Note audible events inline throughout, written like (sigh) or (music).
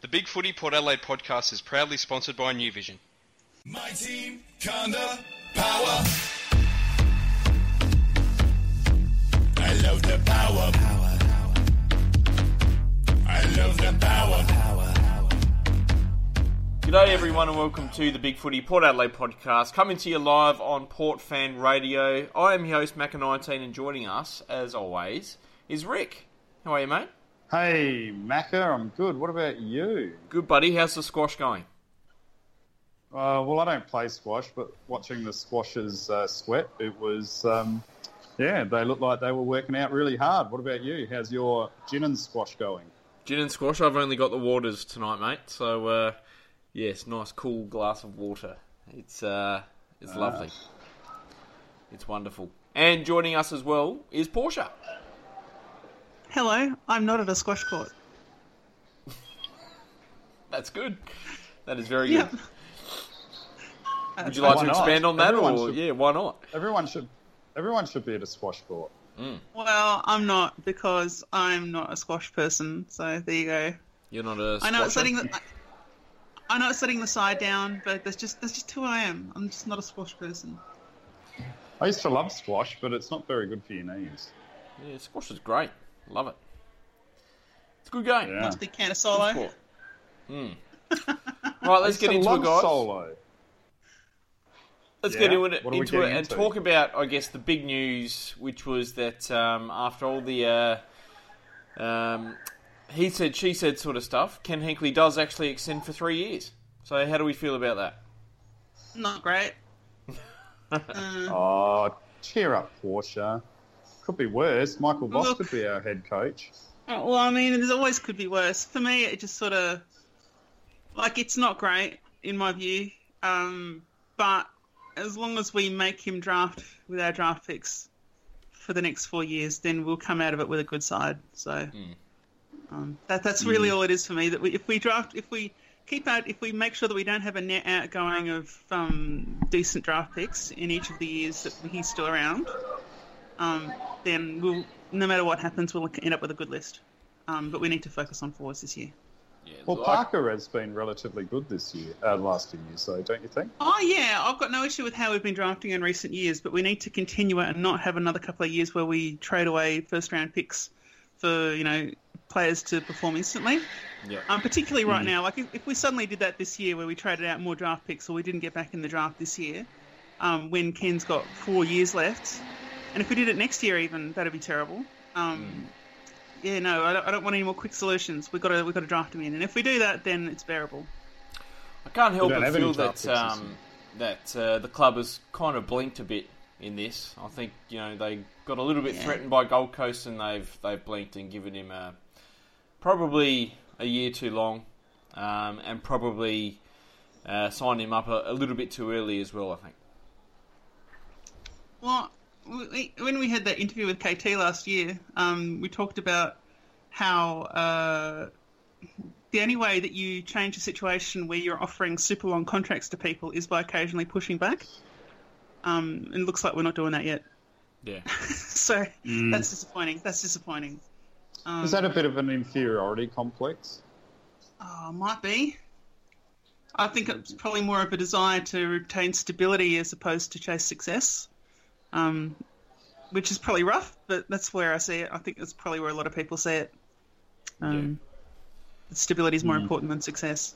The Big Footy Port Adelaide podcast is proudly sponsored by New Vision. My team, Conda, power. I love the power. Power. I love the power. Power. G'day everyone and welcome to the Big Footy Port Adelaide podcast, coming to you live on Port Fan Radio. I am your host Macca19 and joining us, as always, is Rick. How are you, mate? Hey, Macca, I'm good. What about you? Good, buddy. How's the squash going? Uh, well, I don't play squash, but watching the squashers uh, sweat, it was, um, yeah, they looked like they were working out really hard. What about you? How's your gin and squash going? Gin and squash. I've only got the waters tonight, mate. So, uh, yes, nice cool glass of water. It's uh, it's lovely. It's wonderful. And joining us as well is Portia. Hello, I'm not at a squash court. That's good. That is very Yep. good. Would you uh, like Why to not? expand on that, Everyone or should- yeah, why not? Everyone should, everyone should be at a squash court. Hmm. Well, I'm not because I'm not a squash person. So there you go. You're not a. I know it's squasher? letting the, I know it's letting the side down, but that's just that's just who I am. I'm just not a squash person. I used to love squash, but it's not very good for your knees. Yeah, squash is great. Love it. It's a good game. Yeah. Nice big can of solo. Sport. (laughs) Right, let's get into it, guys. Solo. Let's Yeah? get into it, What are into it and into? talk about, I guess, the big news, which was that um, after all the uh, um, he said, she said sort of stuff, Ken Hinkley does actually extend for three years. So, how do we feel about that? Not great. (laughs) Uh, Oh, cheer up, Portia. Could be worse. Michael Voss Look. could be our head coach. Oh, well, I mean, there's always could be worse. For me, it just sort of like it's not great in my view. Um, but as long as we make him draft with our draft picks for the next four years, then we'll come out of it with a good side. So um, that that's really all it is for me. That we, if we draft, if we keep out, if we make sure that we don't have a net outgoing of um, decent draft picks in each of the years that he's still around, um, then we'll no matter what happens, we'll end up with a good list. Um, but we need to focus on forwards this year. Yeah, Well, like- Parker has been relatively good this year, uh, last few years, so don't you think? Oh yeah, I've got no issue with how we've been drafting in recent years, but we need to continue it and not have another couple of years where we trade away first round picks for you know players to perform instantly. yeah. Um, particularly right now, like if, if we suddenly did that this year, where we traded out more draft picks, or we didn't get back in the draft this year, um, when Ken's got four years left, and if we did it next year, even that'd be terrible. Um, Yeah, no, I don't, I don't want any more quick solutions. We've got to we've got to draft them in, and if we do that, then it's bearable. I can't help but feel that um, that uh, the club has kind of blinked a bit in this. I think you know they got a little bit Yeah. threatened by Gold Coast, and they've they've blinked and given him a, probably a year too long, um, and probably uh, signed him up a, a little bit too early as well. I think. Well, we, when we had that interview with KT last year, um, we talked about how uh, the only way that you change a situation where you're offering super long contracts to people is by occasionally pushing back. Um, and it looks like we're not doing that yet. Yeah. (laughs) So that's disappointing. That's disappointing. Um, Is that a bit of an inferiority complex? Oh, might be. I think it's probably more of a desire to retain stability as opposed to chase success, um, which is probably rough, but that's where I see it. I think that's probably where a lot of people see it. Um, Stability is more important than success.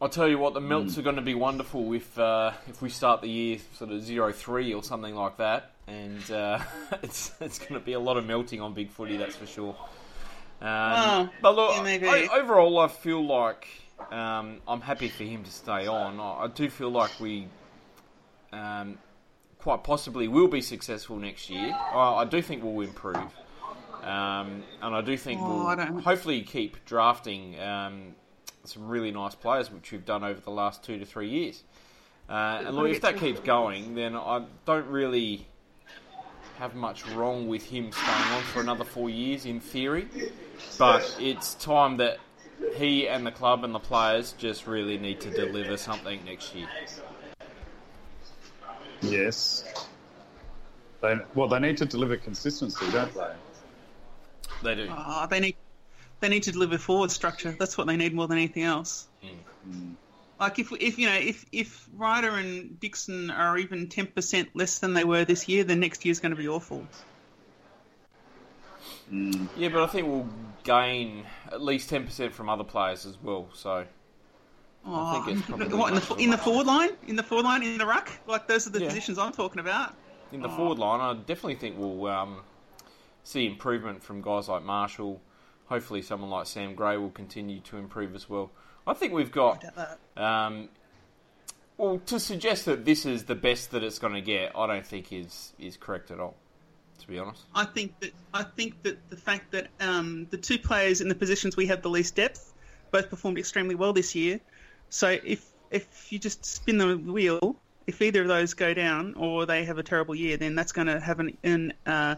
I'll tell you what, the melts are going to be wonderful if uh, if we start the year sort of zero three or something like that, and uh, (laughs) it's it's going to be a lot of melting on big footy, that's for sure. Um, Oh, but look, yeah, maybe. overall, I feel like um, I'm happy for him to stay on. I, I do feel like we um, quite possibly will be successful next year. I, I do think we'll improve. Um, and I do think Oh, we'll hopefully keep drafting um, some really nice players, which we've done over the last two to three years. Uh, and look, if that keeps going, then I don't really have much wrong with him staying on for another four years in theory. But it's time that he and the club and the players just really need to deliver something next year. Yes. They, well, they need to deliver consistency, don't they? They do. Oh, they need They need to deliver forward structure. That's what they need more than anything else. Hmm. Like if if you know if if Ryder and Dixon are even ten percent less than they were this year, then next year's going to be awful. Hmm. Yeah, but I think we'll gain at least ten percent from other players as well. So Oh, think it's probably what in the of in the forward line, in the forward line, in the ruck, like those are the Yeah. positions I'm talking about. in the forward line, I definitely think we'll um, see improvement from guys like Marshall. Hopefully, someone like Sam Gray will continue to improve as well. I think we've got I doubt that. Um, well, to suggest that this is the best that it's going to get, I don't think is is correct at all. To be honest, I think that I think that the fact that um, the two players in the positions we have the least depth both performed extremely well this year. So if if you just spin the wheel, if either of those go down or they have a terrible year, then that's going to have an, an uh,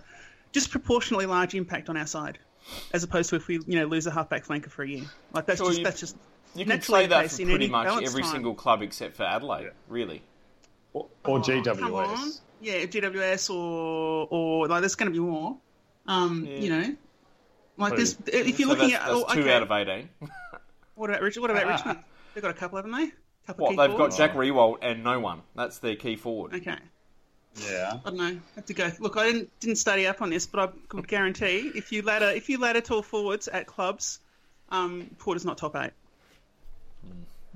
disproportionately large impact on our side, as opposed to if we you know lose a halfback flanker for a year. Like that's Sure, just you- that's just you can naturally say the that case for pretty much every time. single club except for Adelaide. Yeah. Really, Or, or Come on. GWS. Yeah, GWS or or like there's going to be more. Um, Yeah. You know, like So- this. If you're So looking that's, at that's oh, two okay. out of eighteen. What about Richard? What about (laughs) Richmond? They've got a couple, haven't they? Couple what, they've got? Jack Riewoldt and no one. That's their key forward. Okay, Yeah. I don't know. I have to go. Look, I didn't didn't study up on this, but I could guarantee if you ladder if you ladder tall forwards at clubs, um, Porter's not top eight.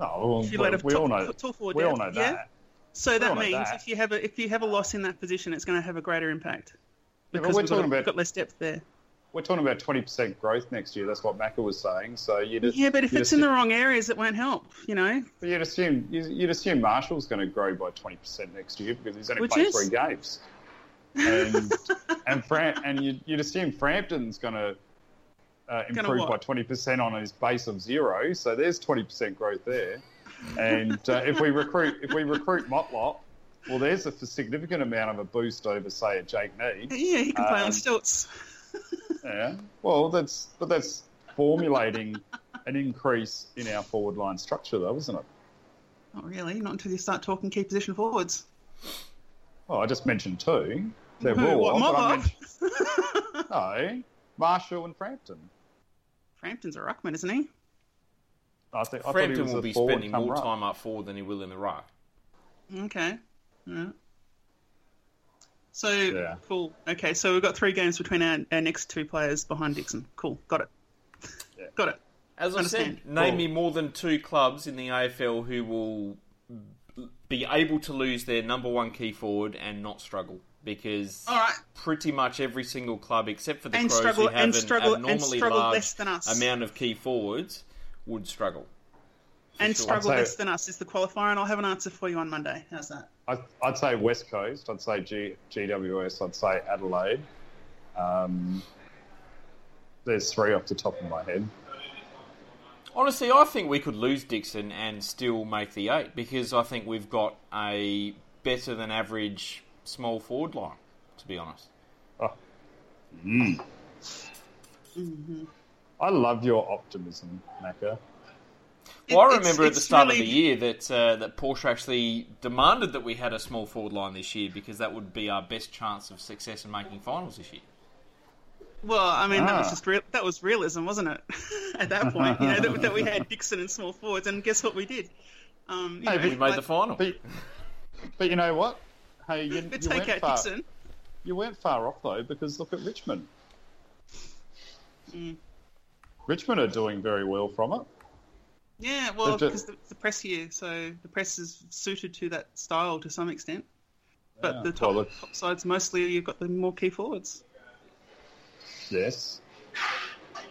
No, If you well, ladder we top, all know. tall forward We all depth, know yeah? that. So that means that. if you have a if you have a loss in that position, it's going to have a greater impact Yeah, because we're we've got, talking we've about got less depth there. We're talking about twenty percent growth next year. That's what Macca was saying. So you just Yeah, but if it's in the wrong areas, it won't help. You know. But you'd assume you'd you'd assume Marshall's going to grow by twenty percent next year because he's only Which played is? three games, and and Fran- and you'd, you'd assume Frampton's going to uh, improve by twenty percent on his base of zero. So there's twenty percent growth there. And uh, if we recruit if we recruit Motlop, well, there's a significant amount of a boost over say a Jake Neade. Yeah, he can play on Um, stilts. (laughs) Yeah. Well, that's but that's formulating an increase in our forward line structure, though, isn't it? Not really. Not until you start talking key position forwards. Well, I just mentioned two. They're Who, raw. what, but I mentioned, no, Marshall and Frampton. Frampton's a ruckman, isn't he? I think I he Frampton was will a be spending more time up forward than he will in the ruck. Okay. Yeah. So Yeah. cool. Okay, so we've got three games between our, our next two players behind Dixon. Cool. Got it. Yeah. Got it. As I Understand. said, name Cool. me more than two clubs in the AFL who will be able to lose their number one key forward and not struggle. Because All right. pretty much every single club, except for the And Crows, struggle- who have and an struggle- and abnormally struggle large less than us. amount of key forwards, would struggle. For And sure. struggle say- less than us is the qualifier, and I'll have an answer for you on Monday. How's that? I, I'd say West Coast. I'd say G, GWS. I'd say Adelaide. Um, there's three off the top of my head. Honestly, I think we could lose Dixon and still make the eight because I think we've got a better than average small forward line. To be honest, Oh. I love your optimism, Macca. Well, I It- it's- remember at the it's start of the year that uh, that Portia actually demanded that we had a small forward line this year because that would be our best chance of success in making finals this year. Well, I mean, that was Ah. just real, that was realism, wasn't it? (laughs) At that point, you know, that, that we had (laughs) Dixon and small forwards, and guess what we did? Um, you Hey, know, we We made like- the final. But, but you know what? Hey, you, but you, take went out far, Dixon. you weren't far off though, because look at Richmond. Mm. Richmond are doing very well from it. Yeah, well, because ju- the, the press here, so the press is suited to that style to some extent. But Yeah. the top, Well, top sides mostly you've got the more key forwards. Yes.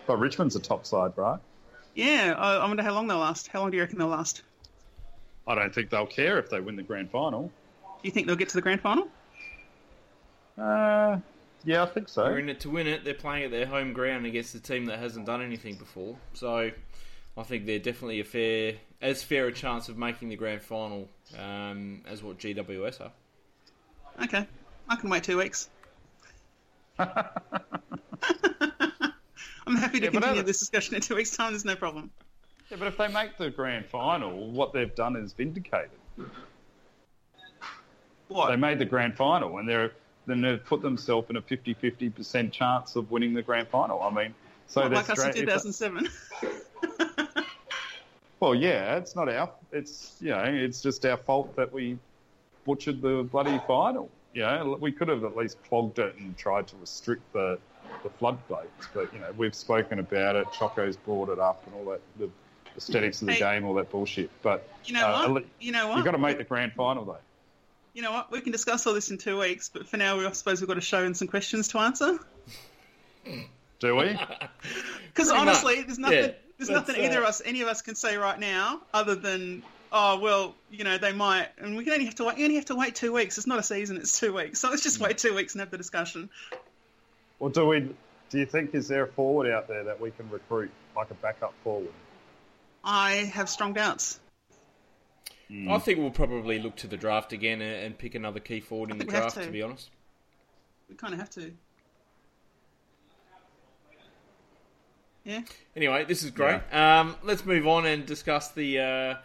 But Richmond's a top side, right? Yeah, I, I wonder how long they'll last. How long do you reckon they'll last? I don't think they'll care if they win the grand final. Do you think they'll get to the grand final? Uh, yeah, I think so. They're in it to win it. They're playing at their home ground against a team that hasn't done anything before. So I think they're definitely a fair, as fair a chance of making the grand final um, as what GWS are. Okay, I can wait two weeks. (laughs) I'm happy to Yeah, continue this discussion in two weeks' time. There's no problem. Yeah, but if they make the grand final, what they've done is vindicated. What? They made the grand final, and they're then they've put themselves in a 50-50% chance of winning the grand final. I mean, So like us in 2007. (laughs) Well, yeah, it's not our. It's you know, it's just our fault that we butchered the bloody final. You know, we could have at least clogged it and tried to restrict the the floodgates. But you know, we've spoken about it. Choco's brought it up and all that. The aesthetics of the Hey. game, all that bullshit. But You know uh, what? You know what? You've got to make the grand final though. You know what? We can discuss all this in two weeks, but for now, I suppose we've got a show and some questions to answer. Do we? (laughs) Because honestly, much. there's nothing. Yeah, there's that's, nothing either uh, of us, any of us, can say right now, other than, oh well, you know, they might, and we can only have to wait. You only have to wait two weeks. It's not a season; it's two weeks. So let's just Hmm. wait two weeks and have the discussion. Or do we? Do you think is there a forward out there that we can recruit like a backup forward? I have strong doubts. I think we'll probably look to the draft again and, and pick another key forward in the think we have draft. to. To be honest, We kind of have to. Yeah. Anyway, this is great. Um, let's move on and discuss the uh,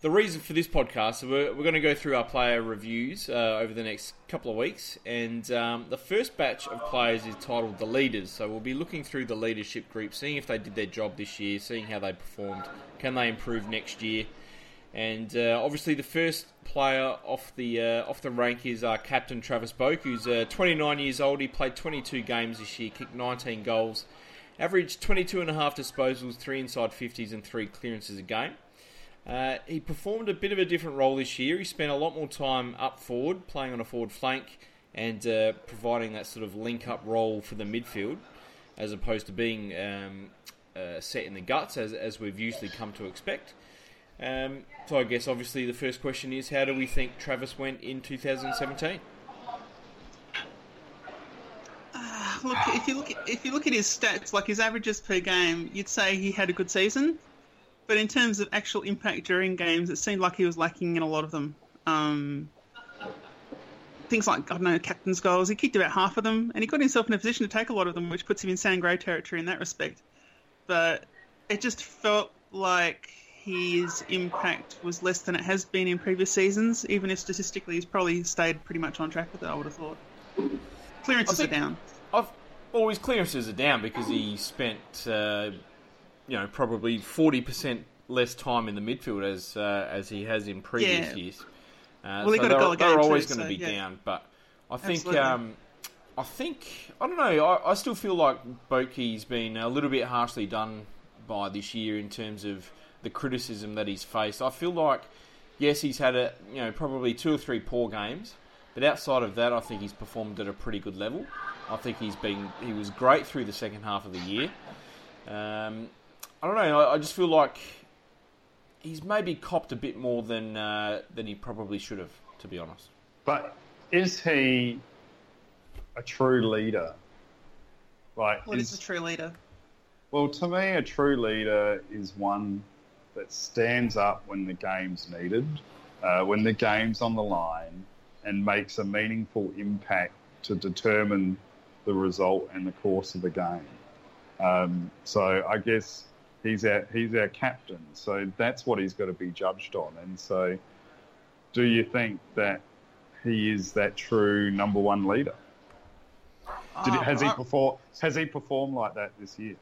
the reason for this podcast. So we're, we're going to go through our player reviews uh, over the next couple of weeks, and um, the first batch of players is titled the leaders. So we'll be looking through the leadership group, seeing if they did their job this year, seeing how they performed, can they improve next year, and uh, obviously the first player off the uh, off the rank is our captain Travis Boak, who's uh, 29 years old. He played 22 games this year, kicked 19 goals. Averaged 22 and a half disposals, three inside 50s, and three clearances a game. Uh, he performed a bit of a different role this year. He spent a lot more time up forward, playing on a forward flank, and uh, providing that sort of link up role for the midfield, as opposed to being um, uh, set in the guts, as, as we've usually come to expect. Um, so I guess obviously the first question is how do we think Travis went in 2017? Look, if you look at, if you look at his stats, like his averages per game, you'd say he had a good season. But in terms of actual impact during games, it seemed like he was lacking in a lot of them. Um, things like I don't know, captain's goals. He kicked about half of them, and he got himself in a position to take a lot of them, which puts him in Sam Gray territory in that respect. But it just felt like his impact was less than it has been in previous seasons, even if statistically he's probably stayed pretty much on track with it. I would have thought. Clearances think- are down. I've well, his clearances are down because he spent, uh, you know, probably forty percent less time in the midfield as uh, as he has in previous Yeah. years. Uh, Well, got a they're, goal they're game always going to so, be yeah. down, but I think um, I think I don't know. I, I still feel like Boki's been a little bit harshly done by this year in terms of the criticism that he's faced. I feel like yes, he's had a you know probably two or three poor games, but outside of that, I think he's performed at a pretty good level. I think he's been he was great through the second half of the year. Um, I don't know. I, I just feel like he's maybe copped a bit more than uh, than he probably should have, to be honest. But is he a true leader? Like, What is, is a true leader? well, to me, a true leader is one that stands up when the game's needed, uh, when the game's on the line, and makes a meaningful impact to determine the result and the course of the game. Um, so I guess he's our he's our captain. So that's what he's got to be judged on. And so, do you think that he is that true number one leader? Did he, has he Uh, performed? Has he performed like that this year?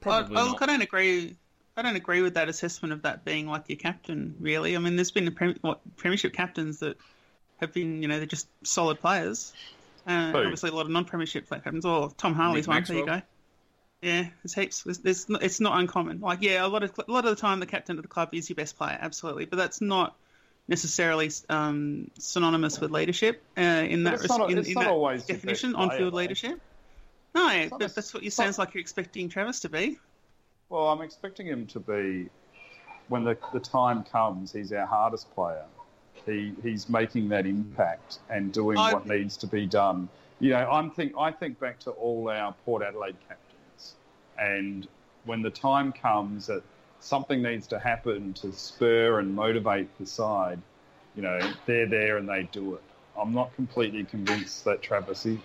Probably I, I, look, I don't agree. I don't agree with that assessment of that being like your captain. Really, I mean, there's been a prem, what, premiership captains that have been, you know, they're just solid players. Uh, obviously, a lot of non-premiership captains. Or Tom Harley's Nick one. There you go. Yeah, there's heaps. There's, there's, it's not uncommon. Like, yeah, a lot of a lot of the time, the captain of the club is your best player, absolutely. But that's not necessarily um, synonymous with leadership uh, in that it's not- in, it's in not that always definition. On-field though. leadership. No, but nec- that's what you sounds like you're expecting Travis to be. Well, I'm expecting him to be when the the time comes. He's our hardest player. He he's making that impact and doing I- what needs to be done. You know, I'm think I think back to all our Port Adelaide captains, and when the time comes that something needs to happen to spur and motivate the side, you know, they're there and they do it. I'm not completely convinced that Travis is.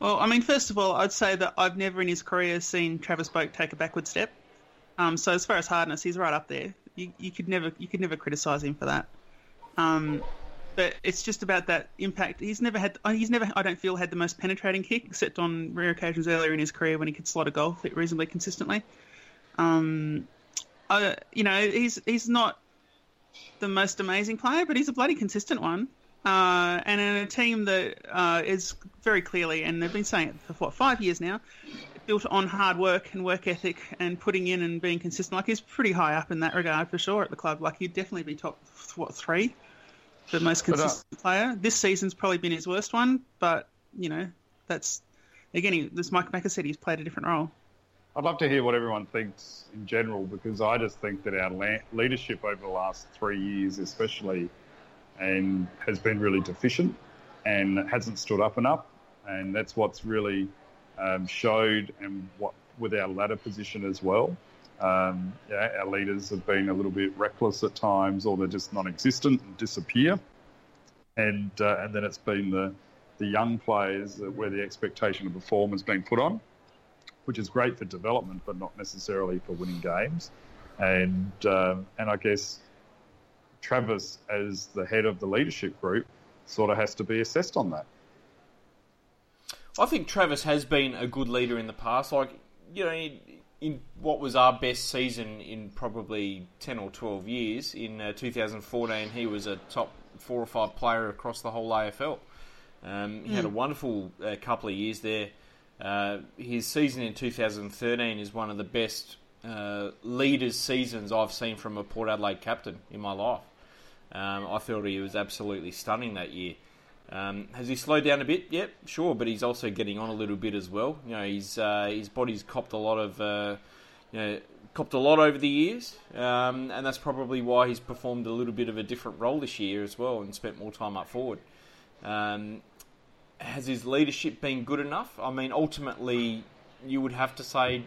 Well, I mean, first of all, I'd say that I've never in his career seen Travis Boak take a backward step. Um, so as far as hardness, he's right up there. You, you could never you could never criticise him for that. Um, but it's just about that impact. He's never had. uh, He's never. I don't feel had the most penetrating kick, except on rare occasions earlier in his career when he could slot a goal reasonably consistently. Um, I, you know, he's he's not the most amazing player, but he's a bloody consistent one. Uh, and in a team that uh, is very clearly, and they've been saying it for what five years now, built on hard work and work ethic and putting in and being consistent. Like he's pretty high up in that regard for sure at the club. Like he'd definitely be top what three, the most But, uh, consistent player. This season's probably been his worst one, but you know that's again, he, as Mike Macca said, he's played a different role. I'd love to hear what everyone thinks in general because I just think that our la- leadership over the last three years, especially, and has been really deficient and hasn't stood up enough, and that's what's really um, showed and what with our ladder position as well. Um, yeah, our leaders have been a little bit reckless at times, or they're just non-existent and disappear, and uh, and then it's been the the young players where the expectation of perform has been put on which is great for development, but not necessarily for winning games. And um, and I guess Travis, as the head of the leadership group, sort of has to be assessed on that. I think Travis has been a good leader in the past. Like, you know, in, what was our best season in probably 10 or 12 years, in uh, 2014, he was a top four or five player across the whole AFL. Um, he had a wonderful uh, couple of years there. Uh, his season in 2013 is one of the best uh, leaders' seasons I've seen from a Port Adelaide captain in my life. Um, I thought he was absolutely stunning that year. Um, has he slowed down a bit? Yep, sure, but he's also getting on a little bit as well. You know, he's uh, his body's copped a lot of, uh, you know, copped a lot over the years, um, and that's probably why he's performed a little bit of a different role this year as well and spent more time up forward. Um, has his leadership been good enough? I mean, ultimately, you would have to say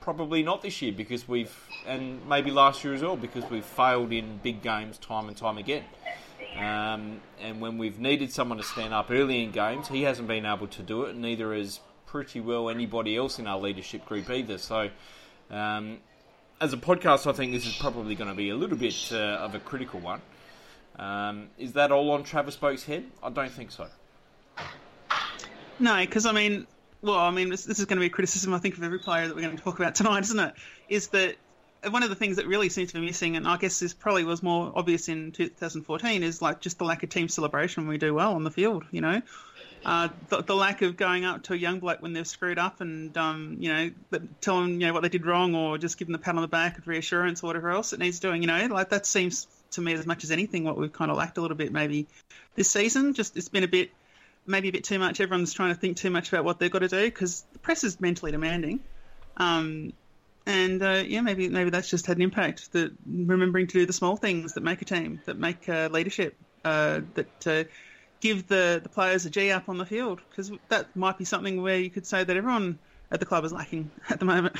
probably not this year because we've, and maybe last year as well, because we've failed in big games time and time again. Um, and when we've needed someone to stand up early in games, he hasn't been able to do it, and neither has pretty well anybody else in our leadership group either. So, um, as a podcast, I think this is probably going to be a little bit uh, of a critical one. Um, is that all on Travis Boak's head? I don't think so. No, because I mean, well, I mean, this, this is going to be a criticism I think of every player that we're going to talk about tonight, isn't it? Is that one of the things that really seems to be missing, and I guess this probably was more obvious in 2014, is like just the lack of team celebration when we do well on the field. You know, uh, the, the lack of going up to a young bloke when they've screwed up and um, you know tell them you know what they did wrong, or just give them the pat on the back of reassurance or whatever else it needs doing. You know, like that seems to me as much as anything what we've kind of lacked a little bit maybe this season. Just it's been a bit maybe a bit too much. Everyone's trying to think too much about what they've got to do because the press is mentally demanding. Um, and uh, yeah, maybe maybe that's just had an impact. That remembering to do the small things that make a team, that make uh, leadership, uh, that uh, give the, the players a G up on the field, because that might be something where you could say that everyone at the club is lacking (laughs) at the moment.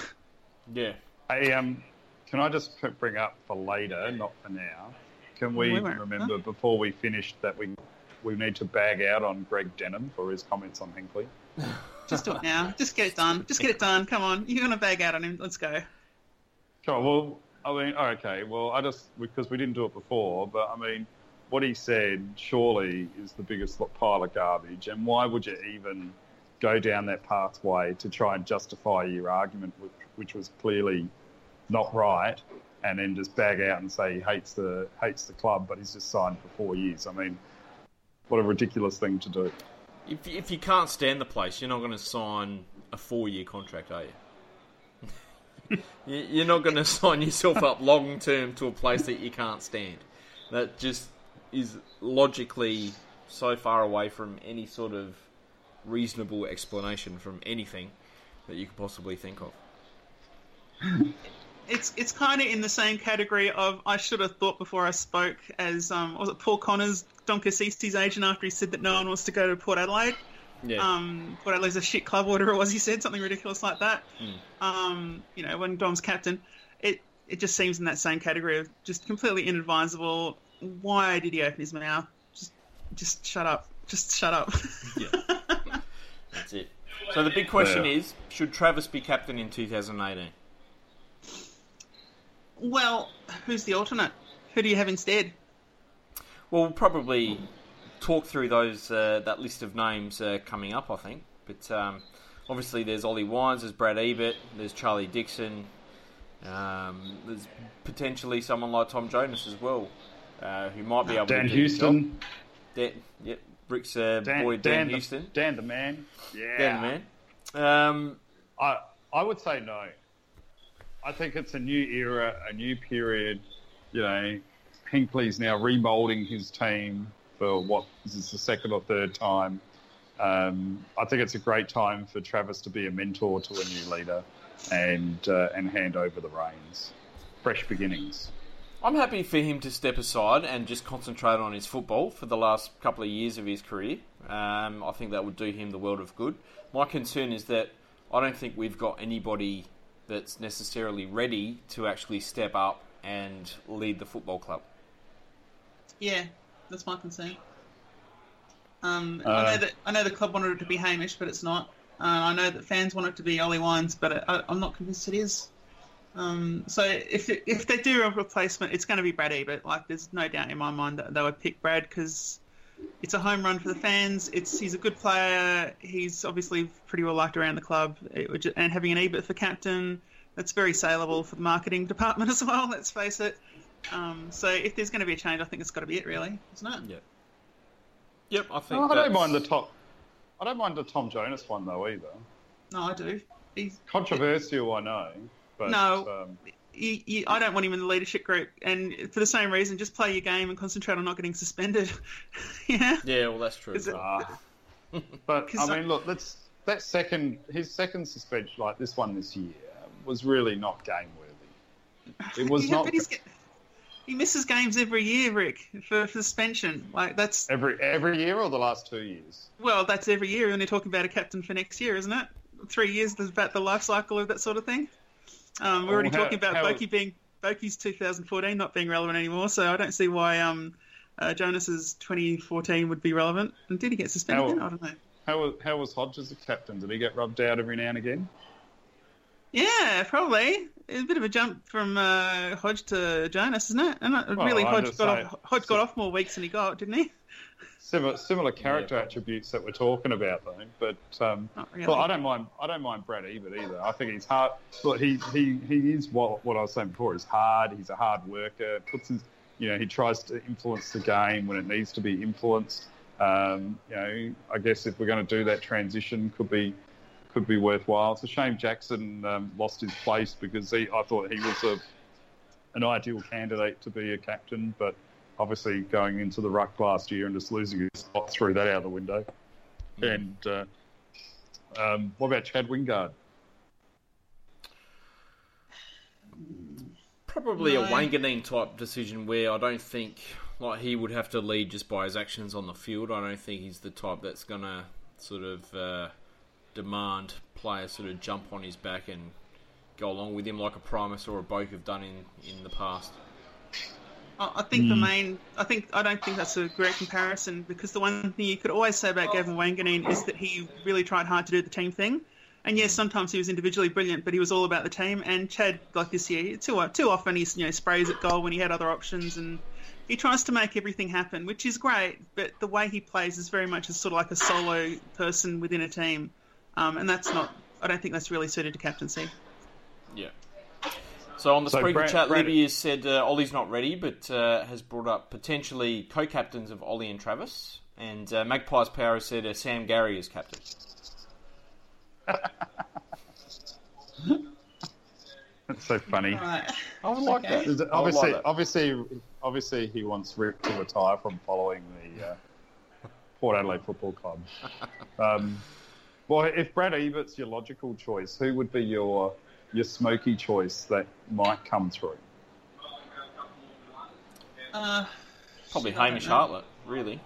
Yeah. Hey, um, can I just bring up for later, not for now? Can we We remember before we finish that we we need to bag out on Greg Denham for his comments on Hinkley? (laughs) Just do it now. Just get it done. Just get it done. Come on, you're gonna bag out on him. Let's go. Sure. Well, I mean, okay. Well, I just because we didn't do it before, but I mean, what he said surely is the biggest pile of garbage. And why would you even go down that pathway to try and justify your argument, which, which was clearly not right, and then just bag out and say he hates the hates the club, but he's just signed for four years? I mean, what a ridiculous thing to do. If, if you can't stand the place, you're not going to sign a four year contract, are you? (laughs) You- you're not going to sign yourself up long term to a place that you can't stand. That just is logically so far away from any sort of reasonable explanation from anything that you could possibly think of. It's it's kind of in the same category of I should have thought before I spoke as um was it Paul Connors, Dom Cassisi's agent after he said that no one wants to go to Port Adelaide. Yeah. Um, Port Adelaide's a shit club, order or whatever it was he said, something ridiculous like that. Um, you know, when Dom's captain, it it just seems in that same category of just completely inadvisable. Why did he open his mouth? Just just shut up. Just shut up. (laughs) yeah. (laughs) That's it. So the big question Yeah. is should Travis be captain in 2018? well, who's the alternate? Who do you have instead? Well, we'll probably talk through those uh, that list of names uh, coming up. I think, but um, obviously there's Ollie Wines, there's Brad Ebert, there's Charlie Dixon. Um, there's potentially someone like Tom Jonas as well, uh, who might be able Dan to the. Houston. Dan, yep, Rick's uh, Dan, boy Dan, Dan, the- Houston. Dan the man. Yeah. Dan the man. Um, I I would say no. I think it's a new era, a new period. You know, Hinkley's now remoulding his team for what is this the second or third time. Um, I think it's a great time for Travis to be a mentor to a new leader and uh, and hand over the reins. Fresh beginnings. I'm happy for him to step aside and just concentrate on his football for the last couple of years of his career. Um, I think that would do him the world of good. My concern is that I don't think we've got anybody that's necessarily ready to actually step up and lead the football club. Yeah, that's my concern. Um, Uh, I know that I know the club wanted it to be Hamish, but it's not. Uh, I know that fans want it to be Ollie Wines, but I, I'm not convinced it is. Um, so if if they do a replacement, it's going to be Brad Ebert. Like, there's no doubt in my mind that they would pick Brad because it's a home run for the fans. It's he's a good player. He's obviously pretty well liked around the club, It would and having an Ebert for captain, that's very saleable for the marketing (laughs) department as well. Let's face it. Um, so if there's going to be a change, I think it's got to be it, really, isn't it? Yep. Yep, I think Oh, I don't mind the top. I don't mind the Tom Jonas one though either. No, I do. He's, Controversial, I know, but No. um, you, you, I don't want him in the leadership group, and for the same reason, just play your game and concentrate on not getting suspended. (laughs) yeah. Yeah, well, that's true. Is it- Ah. but 'Cause I I- mean, look, that's that second his second suspension, like this one this year, was really not game worthy. It was (laughs) Yeah, not but he's get, he misses games every year, Rick, for, for suspension. Like that's every every year or the last two years. well, that's every year, and they're talking about a captain for next year, isn't it? Three years is about the life cycle of that sort of thing. Um, we're already how- talking about Boki being Boki's 2014 not being relevant anymore, so I don't see why um, uh, Jonas's 2014 would be relevant. And did he get suspended? How-? I don't know. How how was Hodges a captain? Did he get rubbed out every now and again? Yeah, probably. It's a bit of a jump from uh, Hodge to Jonas, isn't it? And uh, Well, really, I'm Hodge got saying- off, Hodge got off more weeks than he got, didn't he? Similar similar character Yeah. attributes that we're talking about though. But um, really. well, I don't mind I don't mind Brad Ebert either. I think he's hard. Look, he he he is what what I was saying before. He's hard. He's a hard worker. Puts his you know he tries to influence the game when it needs to be influenced. Um, you know, I guess if we're going to do that transition, could be could be worthwhile. It's a shame Jackson um, lost his place because he, I thought he was a an ideal candidate to be a captain, but obviously going into the ruck last year and just losing his spot threw that out of the window. And uh, um, what about Chad Wingard? Probably No. a Wanganeen type decision where I don't think like he would have to lead just by his actions on the field. I don't think he's the type that's gonna sort of uh, demand players sort of jump on his back and go along with him like a Primus or a Boak have done in, in the past. I I think the hmm. main, I think I don't think that's a great comparison because the one thing you could always say about Gavin Wanganeen is that he really tried hard to do the team thing. And yes, sometimes he was individually brilliant, but he was all about the team. And Chad, like this year, too uh, too often he you know sprays at goal when he had other options, and he tries to make everything happen, which is great. But the way he plays is very much as sort of like a solo person within a team, um, and that's not. I don't think that's really suited to captaincy. Yeah. So on the So Spreaker Brad- chat, Brad- Libby has said uh, Ollie's not ready, but uh, has brought up potentially co-captains of Ollie and Travis. And uh, Magpies Power has said uh, Sam Gray is captain. (laughs) That's so funny. Right. I would like that. Is it- I would like Obviously, that. obviously, obviously, he wants Rick to retire from following the uh, Port Adelaide Football Club. (laughs) Um, well, if Brad Ebert's your logical choice, who would be your your smoky choice that might come through? Uh, Probably shit, I don't Hamish. Hartlett, really.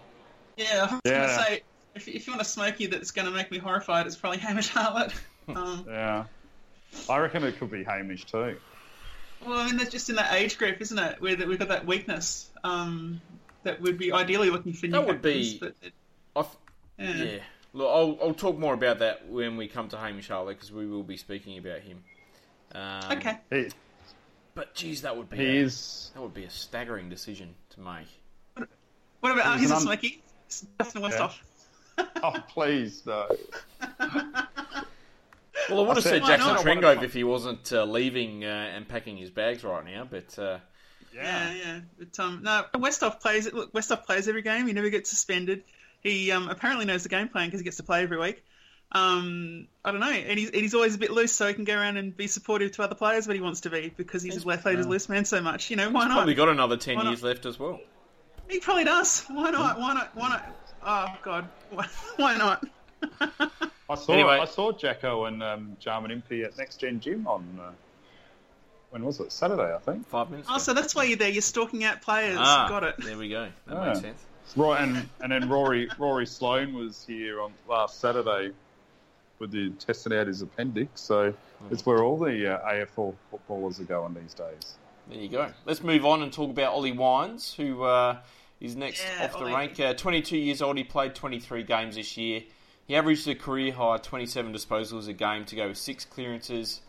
Yeah, I was Yeah. gonna say if, if you want a smoky that's gonna make me horrified, it's probably Hamish Hartlett. (laughs) Um, Yeah, I reckon it could be Hamish too. well, I mean, that's just in that age group, isn't it? Where that we've got that weakness um, that would be ideally looking for new That would be- But it, I yeah. yeah. Look, I'll, I'll talk more about that when we come to Hamish Hartlett because we will be speaking about him. Um, Okay. He, But geez, that would be he a, is. that would be a staggering decision to make. What What about? Oh, He's he's a an un- smoky. Justin Westhoff. Oh, please, no. (laughs) Well, I would have said- said Jackson not? Trengove if he wasn't uh, leaving uh, and packing his bags right now, but uh, Yeah, yeah. But, um, no, Westhoff plays. Look, Westhoff plays every game. He never gets suspended. He um, apparently knows the game plan because he gets to play every week. Um, I don't know, and he's, and he's always a bit loose, so he can go around and be supportive to other players when he wants to be because he's, He's- left footed yeah. loose man so much. You know, why not? probably got another 10 Why not? years left as well. He probably does. Why not? Why not? Why not? Oh God, why, (laughs) why not? I saw Anyway. I saw Jacko and um, Jarman Impey at Next Gen Gym on uh, when was it? Saturday, I think. Five minutes oh, ago. so that's why you're there. You're stalking out players. ah, Got it. There we go. That Yeah. makes sense. Right, and and then Rory Rory Sloane was here on last Saturday with the testing out his appendix. So it's where all the uh, AFL footballers are going these days. There you go. Let's move on and talk about Ollie Wines, who uh, is next Yeah, off the Ollie. rank. Uh, 22 years old. He played 23 games this year. He averaged a career high 27 disposals a game to go with six clearances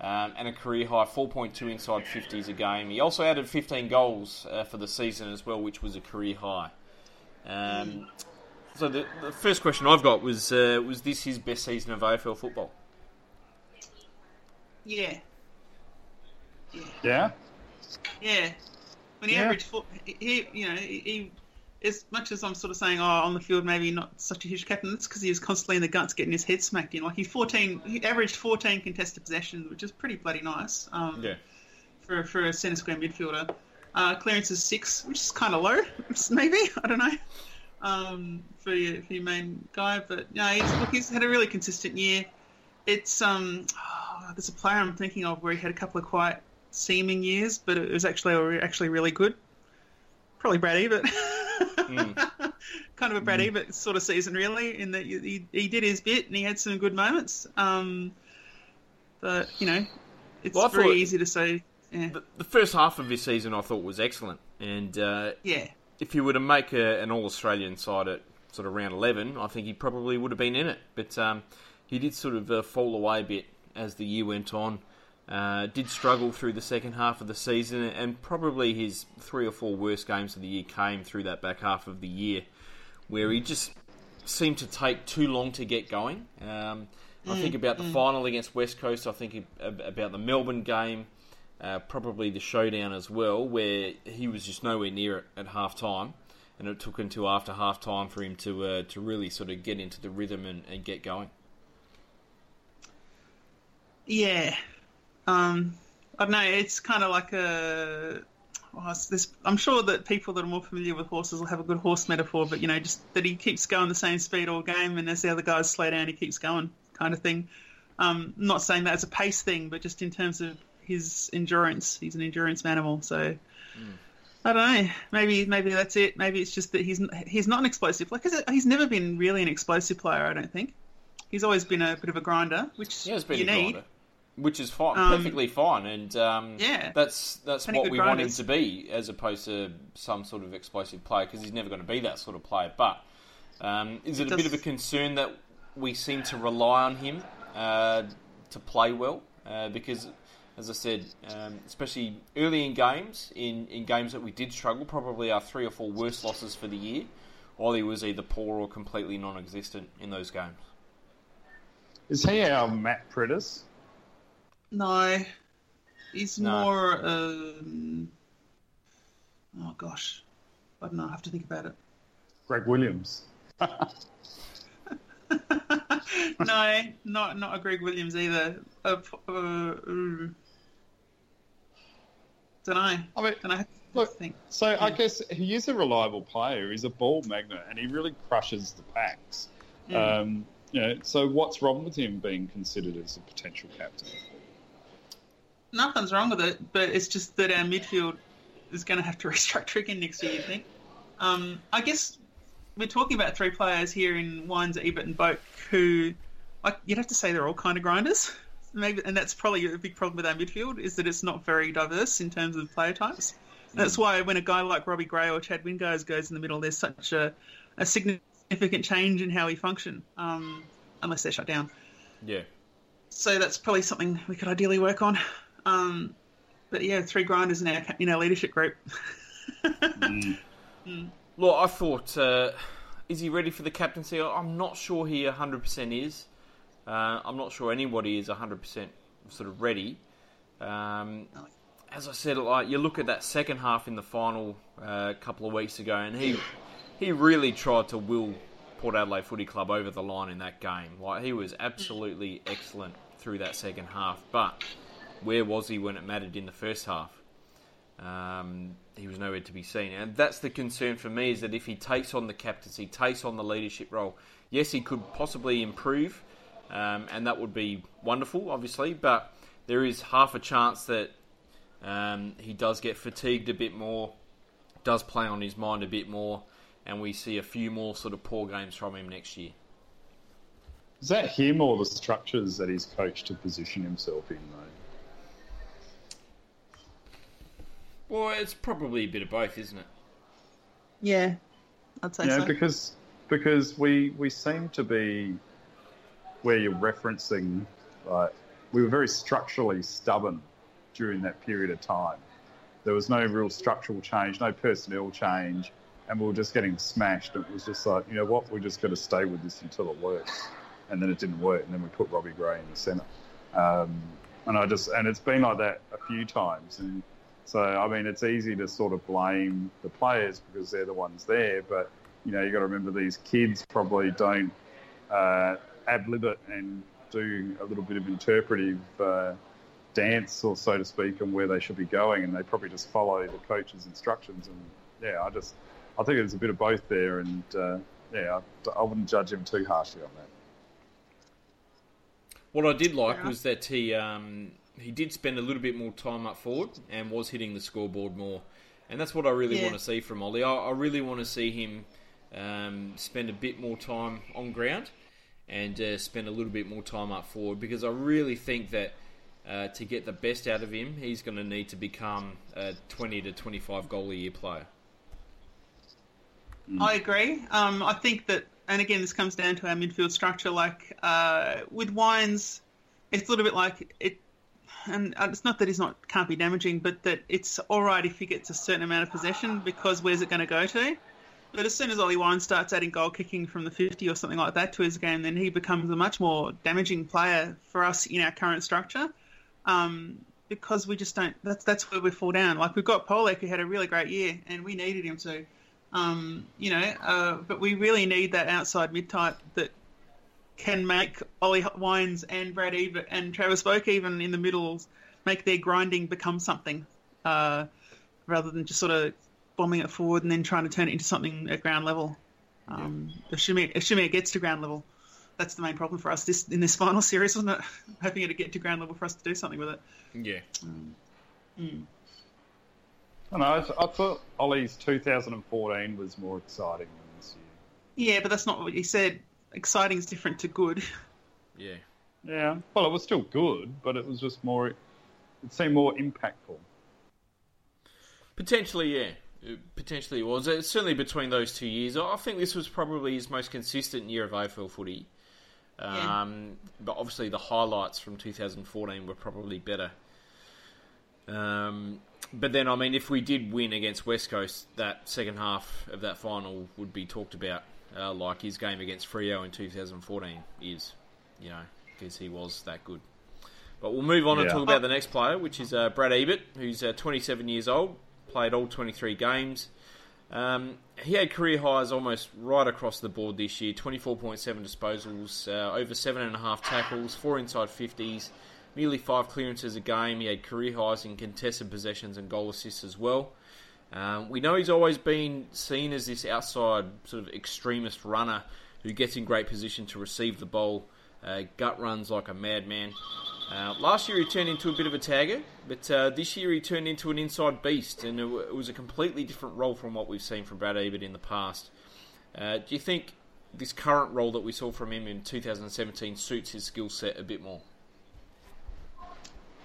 um, and a career high 4.2 inside 50s a game. He also added 15 goals uh, for the season as well, which was a career high. Um, so the, the first question I've got was uh, was this his best season of AFL football? Yeah, Yeah, yeah. When he Yeah. averaged, four, he, you know, he, he, as much as I'm sort of saying, oh, on the field maybe not such a huge captain, that's because he was constantly in the guts getting his head smacked in. Like he 14, he averaged 14 contested possessions, which is pretty bloody nice. Um, for for a centre square midfielder. Uh, clearance is six, which is kind of low, (laughs) maybe I don't know, um, for your for your main guy. But yeah, he's, look, he's had a really consistent year. It's um, oh, there's a player I'm thinking of where he had a couple of quite seeming years, but it was actually actually really good. Probably Brad Ebert. (laughs) kind of a Brad Ebert sort of season, really, in that he, he did his bit and he had some good moments. Um, but you know, it's Well, very thought- easy to say. Yeah. The, the first half of his season I thought was excellent, and uh, Yeah, if he were to make a, an All Australian side at sort of round 11, I think he probably would have been in it. But um, he did sort of uh, fall away a bit as the year went on. Uh, did struggle through the second half of the season, and probably his three or four worst games of the year came through that back half of the year, where he just seemed to take too long to get going. Um, I think about the final against West Coast. I think about the Melbourne game. Uh, probably the showdown as well, where he was just nowhere near it at half time, and it took until after half time for him to uh, to really sort of get into the rhythm and, and get going. yeah. Um, I don't know. It's kind of like a. Oh, it's this, I'm sure that people that are more familiar with horses will have a good horse metaphor, but you know, just that he keeps going the same speed all game, and as the other guys slow down, he keeps going, kind of thing. Um, not saying that as a pace thing, but just in terms of his endurance. He's an endurance animal, so I don't know. Maybe maybe that's it. Maybe it's just that he's he's not an explosive. Like he's never been really an explosive player. I don't think. He's always been a bit of a grinder, which He has been you a need. grinder, which is fine, Um, perfectly fine, and um, Yeah. that's that's what we want him to be, as opposed to some sort of explosive player, because he's never going to be that sort of player. But um, is it a Does- bit of a concern that we seem to rely on him uh, to play well? Uh, because, as I said, um, especially early in games, in, in games that we did struggle, probably our three or four worst losses for the year, Ollie was either poor or completely non-existent in those games. is he our Matt Priddis? No, he's No. more. Um, oh gosh, I don't know. I have to think about it. Greg Williams. (laughs) (laughs) no, not not a Greg Williams either. Uh, uh, don't know. I mean, Don't know. Look, think. So I guess he is a reliable player. He's a ball magnet, and he really crushes the packs. Um, you know, so what's wrong with him being considered as a potential captain? Nothing's wrong with it, but it's just that our midfield is going to have to (laughs) restructure again next year. You think? Um, I guess we're talking about three players here in Wines, Ebert, and Boak, who like you'd have to say they're all kind of grinders. Maybe, and that's probably a big problem with our midfield is that it's not very diverse in terms of player types. That's why when a guy like Robbie Gray or Chad Wingard goes in the middle, there's such a, a significant change in how we function, um, unless they're shut down. Yeah. So that's probably something we could ideally work on. Um, but yeah, three grinders in our in our leadership group. (laughs) Look, I thought, uh, is he ready for the captaincy? I'm not sure he 100% is. Uh, I'm not sure anybody is 100% sort of ready. Um, as I said, like you look at that second half in the final uh, a couple of weeks ago, and he he really tried to will Port Adelaide Footy Club over the line in that game. Like he was absolutely excellent through that second half, but where was he when it mattered in the first half? Um, he was nowhere to be seen, and that's the concern for me. Is that if he takes on the captaincy, takes on the leadership role, yes, he could possibly improve, um, and that would be wonderful, obviously. But there is half a chance that um, he does get fatigued a bit more, does play on his mind a bit more, and we see a few more sort of poor games from him next year. Is that him or the structures that he's coached to position himself in, though? Well, it's probably a bit of both, isn't it? Yeah, I'd say Yeah, so. because because we we seem to be where you're referencing like we were very structurally stubborn during that period of time. There was no real structural change, no personnel change, and we were just getting smashed. It was just like, you know what, we're just going to stay with this until it works. And then it didn't work, and then we put Robbie Gray in the centre. Um, and I just and it's been like that a few times. And so I mean, it's easy to sort of blame the players because they're the ones there, but you know you got to remember these kids probably don't uh, ad lib it and do a little bit of interpretive uh, dance, or so to speak, on where they should be going, and they probably just follow the coach's instructions. And yeah, I just I think there's a bit of both there, and uh, yeah, I, I wouldn't judge him too harshly on that. What I did like Fair was that he um, he did spend a little bit more time up forward and was hitting the scoreboard more, and that's what I really Yeah. want to see from Ollie. I, I really want to see him um, spend a bit more time on ground and uh, spend a little bit more time up forward because I really think that. Uh, to get the best out of him, he's going to need to become a 20 to 25 goal a year player. I agree. Um, I think that, and again, this comes down to our midfield structure. Like uh, with Wines, it's a little bit like it, and uh, it's not that he's not can't be damaging, but that it's all right if he gets a certain amount of possession because where's it going to go to? But as soon as Ollie Wine starts adding goal kicking from the 50 or something like that to his game, then he becomes a much more damaging player for us in our current structure. Um, because we just don't. That's that's where we fall down. Like we've got Polec who had a really great year, and we needed him to. Um, you know, uh, but we really need that outside mid type that can make Ollie Wines and Brad Ebert and Travis Boak even in the middles make their grinding become something, uh, rather than just sort of bombing it forward and then trying to turn it into something at ground level. Um, assuming assuming it gets to ground level, that's the main problem for us this in this final (laughs) series, wasn't it? (laughs) Hoping it'd get to ground level for us to do something with it. Yeah. I don't know. I, I thought Ollie's 2014 was more exciting than this year. Yeah, but that's not what you said. Exciting is different to good. (laughs) Yeah. Yeah, well, it was still good, but it was just more. It seemed more impactful. Potentially, yeah. Uh, Potentially was. Certainly between those two years. I think this was probably his most consistent year of AFL footy. Yeah. Um, But obviously the highlights from 2014 were probably better. Um, but then, I mean, if we did win against West Coast, that second half of that final would be talked about, uh, like his game against Freo in 2014 is, you know, because he was that good. But we'll move on and talk about the next player, which is uh, Brad Ebert, who's uh, 27 years old, played all 23 games. Um, he had career highs almost right across the board this year 24.7 disposals, uh, over 7.5 tackles, 4 inside 50s, nearly 5 clearances a game. He had career highs in contested possessions and goal assists as well. Um, we know he's always been seen as this outside sort of extremist runner who gets in great position to receive the ball, uh, gut runs like a madman. Uh, last year he turned into a bit of a tagger, but uh, this year he turned into an inside beast, and it, w- it was a completely different role from what we've seen from Brad Ebert in the past. Uh, do you think this current role that we saw from him in 2017 suits his skill set a bit more?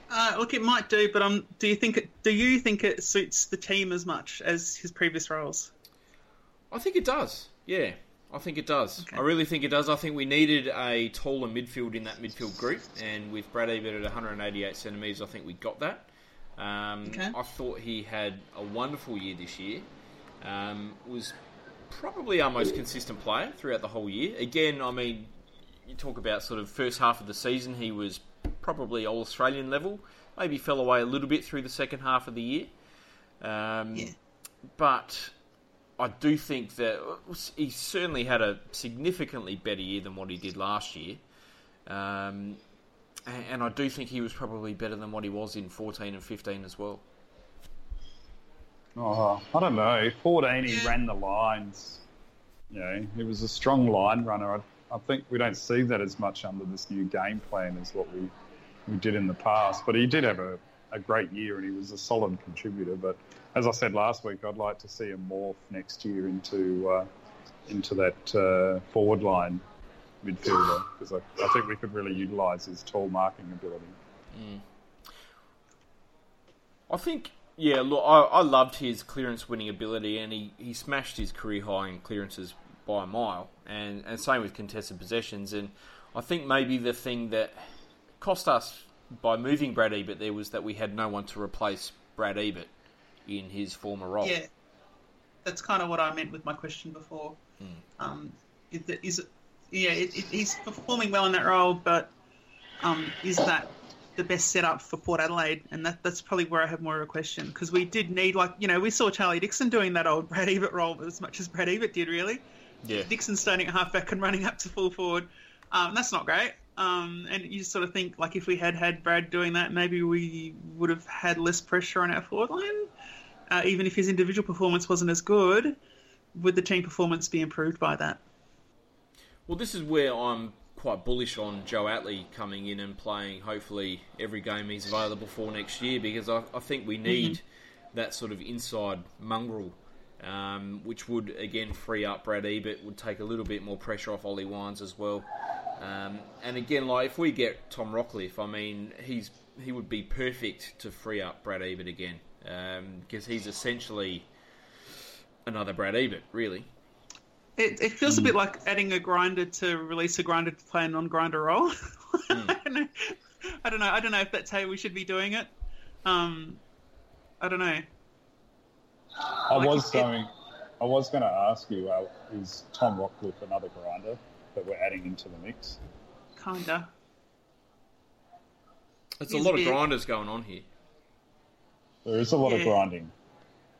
Uh, look, it might do, but um, do you think it, do you think it suits the team as much as his previous roles? I think it does. Yeah, I think it does. Okay. I really think it does. I think we needed a taller midfield in that midfield group, and with Brad Ebert at 188 centimetres, I think we got that. Um, Okay. I thought he had a wonderful year this year. Um, was probably our most consistent player throughout the whole year. Again, I mean, you talk about sort of first half of the season, he was probably all Australian level. Maybe fell away a little bit through the second half of the year. Um, Yeah. But I do think that he certainly had a significantly better year than what he did last year. Um, and I do think he was probably better than what he was in 14 and 15 as well. Oh, I don't know. 14, he ran the lines. Know, he was a strong line runner. I, I think we don't see that as much under this new game plan as what we, we did in the past. But he did have a, a great year and he was a solid contributor. But as I said last week, I'd like to see him morph next year into uh, into that uh, forward line midfielder because I, I think we could really utilise his tall marking ability. I think, yeah, look, I, I loved his clearance winning ability, and he, he smashed his career high in clearances by a mile, and, and same with contested possessions. And I think maybe the thing that cost us by moving Brad Ebert there was that we had no one to replace Brad Ebert in his former role. Yeah, that's kind of what I meant with my question before. Um, is, it, is it, yeah, it, he's performing well in that role, but um, is that the best setup for Port Adelaide? And that, that's probably where I have more of a question because we did need, like, you know, we saw Charlie Dixon doing that old Brad Ebert role as much as Brad Ebert did, really. Yeah. Dixon starting at halfback and running up to full forward. Um, that's not great. Um, and you sort of think, like, if we had had Brad doing that, maybe we would have had less pressure on our forward line. Uh, even if his individual performance wasn't as good, would the team performance be improved by that? Well, this is where I'm quite bullish on Joe Atley coming in and playing, hopefully, every game he's available for next year because I, I think we need that sort of inside mongrel, um, which would, again, free up Brad Ebert, would take a little bit more pressure off Ollie Wines as well. Um, and again, like if we get Tom Rockliff, I mean, he's he would be perfect to free up Brad Ebert again because he's essentially another Brad Ebert, really. It, it feels a bit like adding a grinder to release a grinder to play a non-grinder role. (laughs) I, don't know. I don't know. I don't know if that's how we should be doing it. Um, I don't know. I Like was it- going. I was going to ask you: uh, Is Tom Rockliff another grinder that we're adding into the mix? Kinda. It's a He's lot of big. grinders going on here. There is a lot of grinding.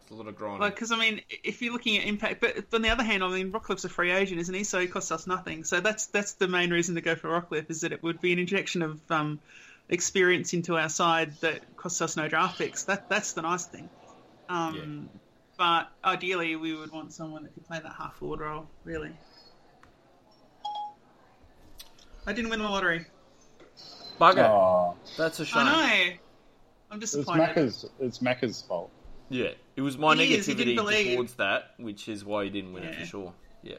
It's a lot of grinding. Like, because I mean, if you're looking at impact, but on the other hand, I mean, Rockliff's a free agent, isn't he? So he costs us nothing. So that's that's the main reason to go for Rockliff is that it would be an injection of um, experience into our side that costs us no draft picks. That that's the nice thing. Um, But ideally, we would want someone that could play that half forward role. Really. I didn't win the lottery. Bugger. Oh, That's a shame. I know. I'm it's disappointed. Macca's. It's Macca's fault. Yeah, it was my He negativity towards that, which is why he didn't win it for sure. Yeah,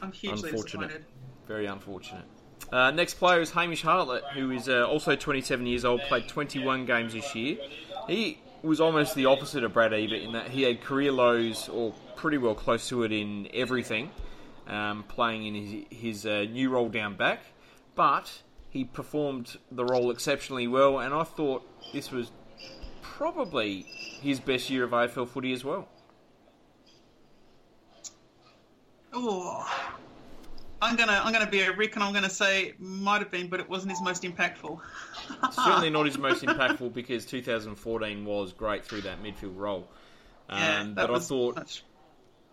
I'm hugely Unfortunate. disappointed. very unfortunate. Uh, next player is Hamish Hartlett, who is uh, also 27 years old, played 21 games this year. He was almost the opposite of Brad Ebert in that he had career lows, or pretty well close to it, in everything, um, playing in his, his uh, new role down back. But he performed the role exceptionally well, and I thought this was probably his best year of AFL footy as well. Oh, I'm gonna I'm gonna be a Rick, and I'm gonna say might have been, but it wasn't his most impactful. (laughs) Certainly not his most impactful because 2014 was great through that midfield role. Um, Yeah, that but I thought,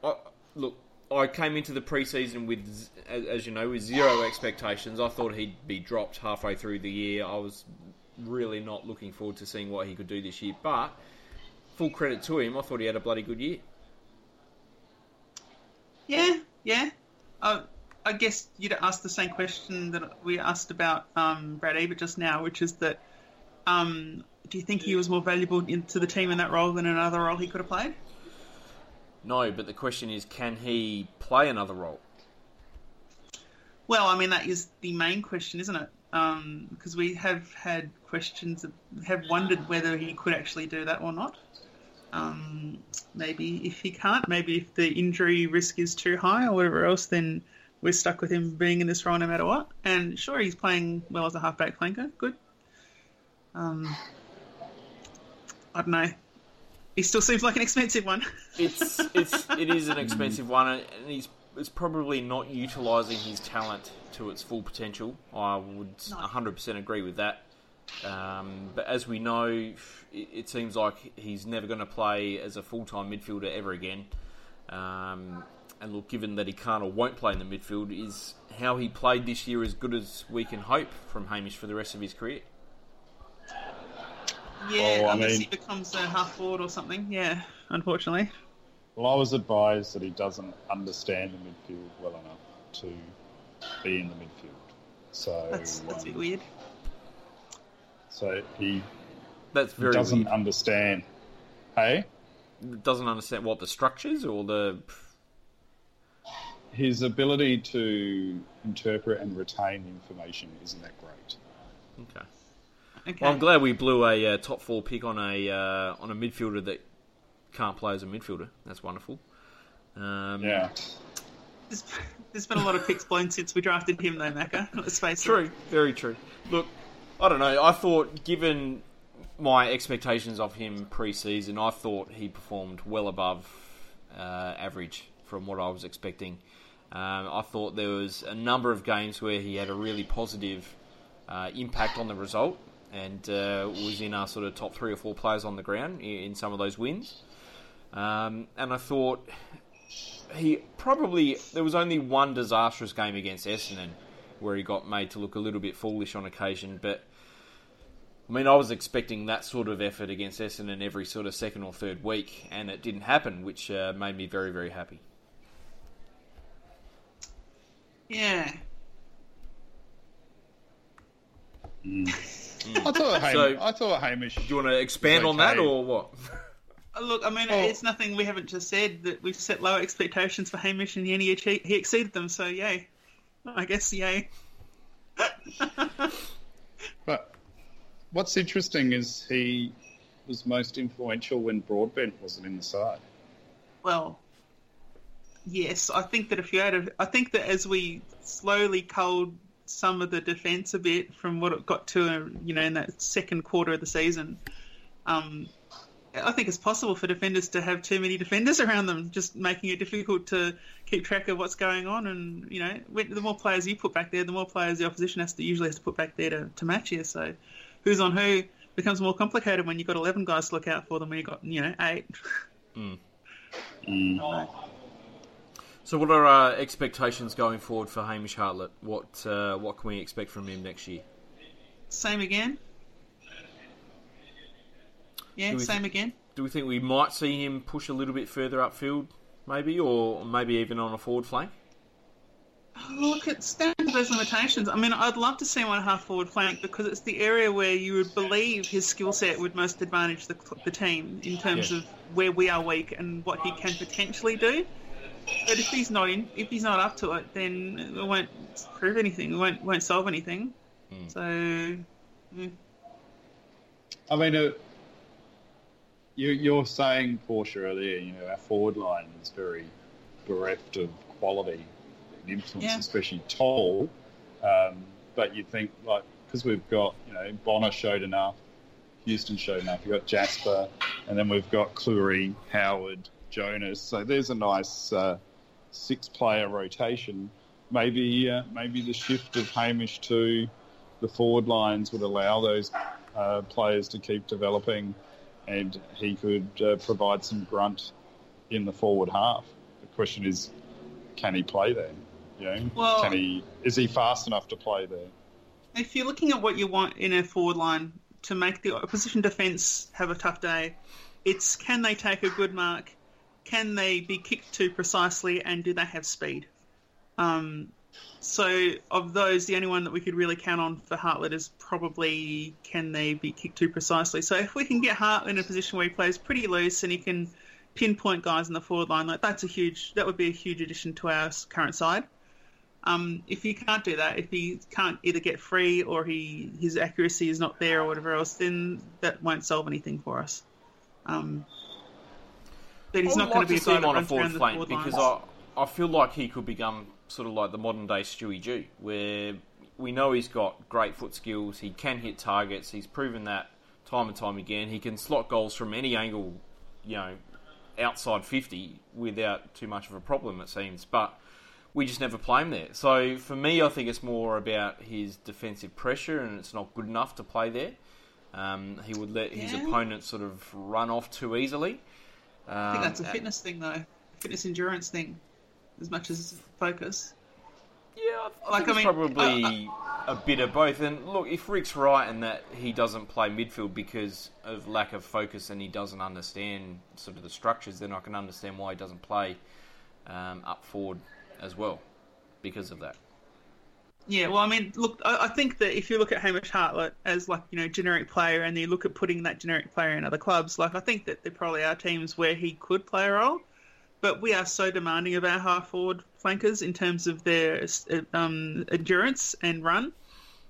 I, look, I came into the preseason with, as, you know, with zero expectations. I thought he'd be dropped halfway through the year. I was really not looking forward to seeing what he could do this year. But full credit to him, I thought he had a bloody good year. yeah, yeah. Uh, I guess you'd ask the same question that we asked about um, Brad Ebert just now, which is that um, do you think he was more valuable into the team in that role than another role he could have played? No, but the question is, can he play another role? Well, I mean that is the main question, isn't it? Because we have had questions, have wondered whether he could actually do that or not. Um, maybe if he can't, maybe if the injury risk is too high or whatever else, then we're stuck with him being in this role no matter what. And sure, he's playing well as a halfback flanker, good. Um, I don't know. He still seems like an expensive one. it's it's (laughs) it is an expensive one, and he's it's probably not utilising his talent to its full potential. I would No. 100% agree with that. Um, but as we know, it, it seems like he's never going to play as a full time midfielder ever again. Um, and look, given that he can't or won't play in the midfield, is how he played this year as good as we can hope from Hamish for the rest of his career? Yeah, I unless mean- he becomes a half forward or something. Yeah, unfortunately. Well, I was advised that he doesn't understand the midfield well enough to be in the midfield. So, That's that's a bit um, weird. so he That's very doesn't weird. understand. Hey, Doesn't understand what the structures or the. his ability to interpret and retain information isn't that great. Okay. Okay. Well, I'm glad we blew a uh, top four pick on a uh, on a midfielder that can't play as a midfielder. That's wonderful. Um, Yeah, There's, there's been a lot of picks blown since we drafted him, though, Macca. Let's face it. True, very true. Look, I don't know. I thought, given my expectations of him pre-season, I thought he performed well above uh, average from what I was expecting. Um, I thought there was a number of games where he had a really positive uh, impact on the result and uh, was in our sort of top three or four players on the ground in, in some of those wins. Um, and I thought he probably there was only one disastrous game against Essendon where he got made to look a little bit foolish on occasion, but I mean I was expecting that sort of effort against Essendon every sort of second or third week, and it didn't happen, which uh, made me very very happy. Yeah. I thought Hamish. So- I thought Hamish. Do you want to expand It's on that or what? Uh, Look, I mean, Well- it's nothing we haven't just said that we've set lower expectations for Hamish and he, he exceeded them, so yay. I guess yay. (laughs) But what's interesting is he was most influential when Broadbent wasn't in the side. Well, yes, I think that if you had, a, I think that as we slowly culled some of the defence a bit from what it got to, uh, you know, in that second quarter of the season, um, I think it's possible for defenders to have too many defenders (laughs) around them, just making it difficult to keep track of what's going on. And you know, the more players you put back there, the more players the opposition has to usually has to put back there to, to match you. So, who's on who becomes more complicated when you've got eleven guys to look out for than when you've got you know eight. So, what are our expectations going forward for Hamish Hartlett? What uh, what can we expect from him next year? Same again. Yeah, same again. Do we think we might see him push a little bit further upfield, maybe, or maybe even on a forward flank? Look, down to those limitations. I mean, I'd love to see one half forward flank because it's the area where you would believe his skill set would most advantage the, the team in terms Yeah. of where we are weak and what he can potentially do. But if he's not in, if he's not up to it, then it won't prove anything. It won't won't solve anything. So, mm, I mean, uh, you, you're saying Portia earlier. You know, our forward line is very bereft of quality and influence, Yeah. especially tall. Um, but you think like because we've got you know Bonner showed enough, Houston showed enough. You've got Jasper, and then we've got Clurey, Howard, Jonas. So there's a nice uh, six-player rotation. Maybe uh, maybe the shift of Hamish to the forward lines would allow those uh, players to keep developing, and he could uh, provide some grunt in the forward half. The question is, can he play there? You know, Well- can he? Is he fast enough to play there? if you're looking at what you want in a forward line to make the opposition defence have a tough day, it's can they take a good mark? Can they be kicked too precisely? And do they have speed? Um, so, of those, the only one that we could really count on for Hartlett is probably can they be kicked too precisely? So, if we can get Hart in a position where he plays pretty loose and he can pinpoint guys in the forward line, like that's a huge, that would be a huge addition to our current side. Um, if he can't do that, if he can't either get free or he his accuracy is not there or whatever else, then that won't solve anything for us. Um, but he's I not would going to be a see guy on a runs forward flank forward because lines. I, I feel like he could become sort of like the modern day Stewie G, where we know he's got great foot skills, he can hit targets, he's proven that time and time again. He can slot goals from any angle you know, outside 50 without too much of a problem, it seems. But we just never play him there. So for me, I think it's more about his defensive pressure, and it's not good enough to play there. Um, he would let his Yeah. opponents sort of run off too easily. Um, I think that's a fitness thing, though. Fitness endurance thing, as much as focus. Yeah, I, Like, I mean, probably a bit of both. And look, if Rick's right in that he doesn't play midfield because of lack of focus and he doesn't understand sort of the structures, then I can understand why he doesn't play um, up forward as well because of that. Yeah, well, I mean, look, I, I think that if you look at Hamish Hartlett as like you know generic player, and you look at putting that generic player in other clubs, like I think that there probably are teams where he could play a role, but we are so demanding of our half forward flankers in terms of their um, endurance and run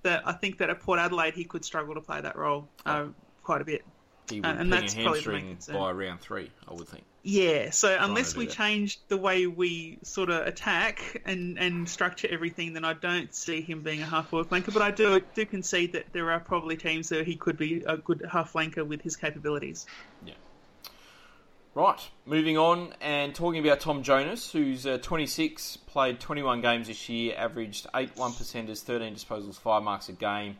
that I think that at Port Adelaide he could struggle to play that role uh, quite a bit. He would Uh, and that's a probably the main hamstring by round three, I would think. Yeah, so unless we that. change the way we sort of attack and, and structure everything, then I don't see him being a half forward flanker. But I do do concede that there are probably teams where he could be a good half flanker with his capabilities. Yeah. Right, moving on and talking about Tom Jonas, who's uh, 26, played 21 games this year, averaged 8 1 percenters, 13 disposals, 5 marks a game.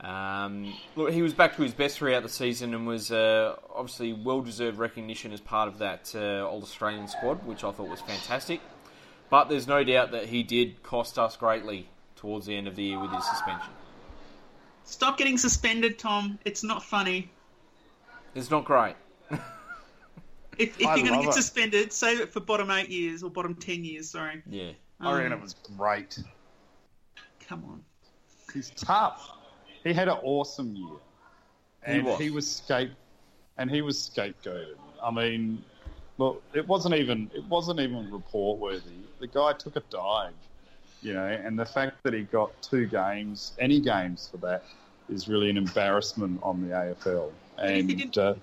Um, look, he was back to his best throughout the season and was uh, obviously well deserved recognition as part of that uh, All Australian squad, which I thought was fantastic. But there's no doubt that he did cost us greatly towards the end of the year with his suspension. Stop getting suspended, Tom. It's not funny. It's not great. (laughs) If, if you're going to get it. suspended, save it for bottom eight years or bottom ten years. Sorry. Yeah. I reckon Um, it was great. Come on. He's tough. He had an awesome year, He and was. he was scape, and he was scapegoated. I mean, look, it wasn't even it wasn't even report worthy. The guy took a dive, you know, and the fact that he got two games, any games for that, is really an embarrassment on the AFL. if And didn't- uh,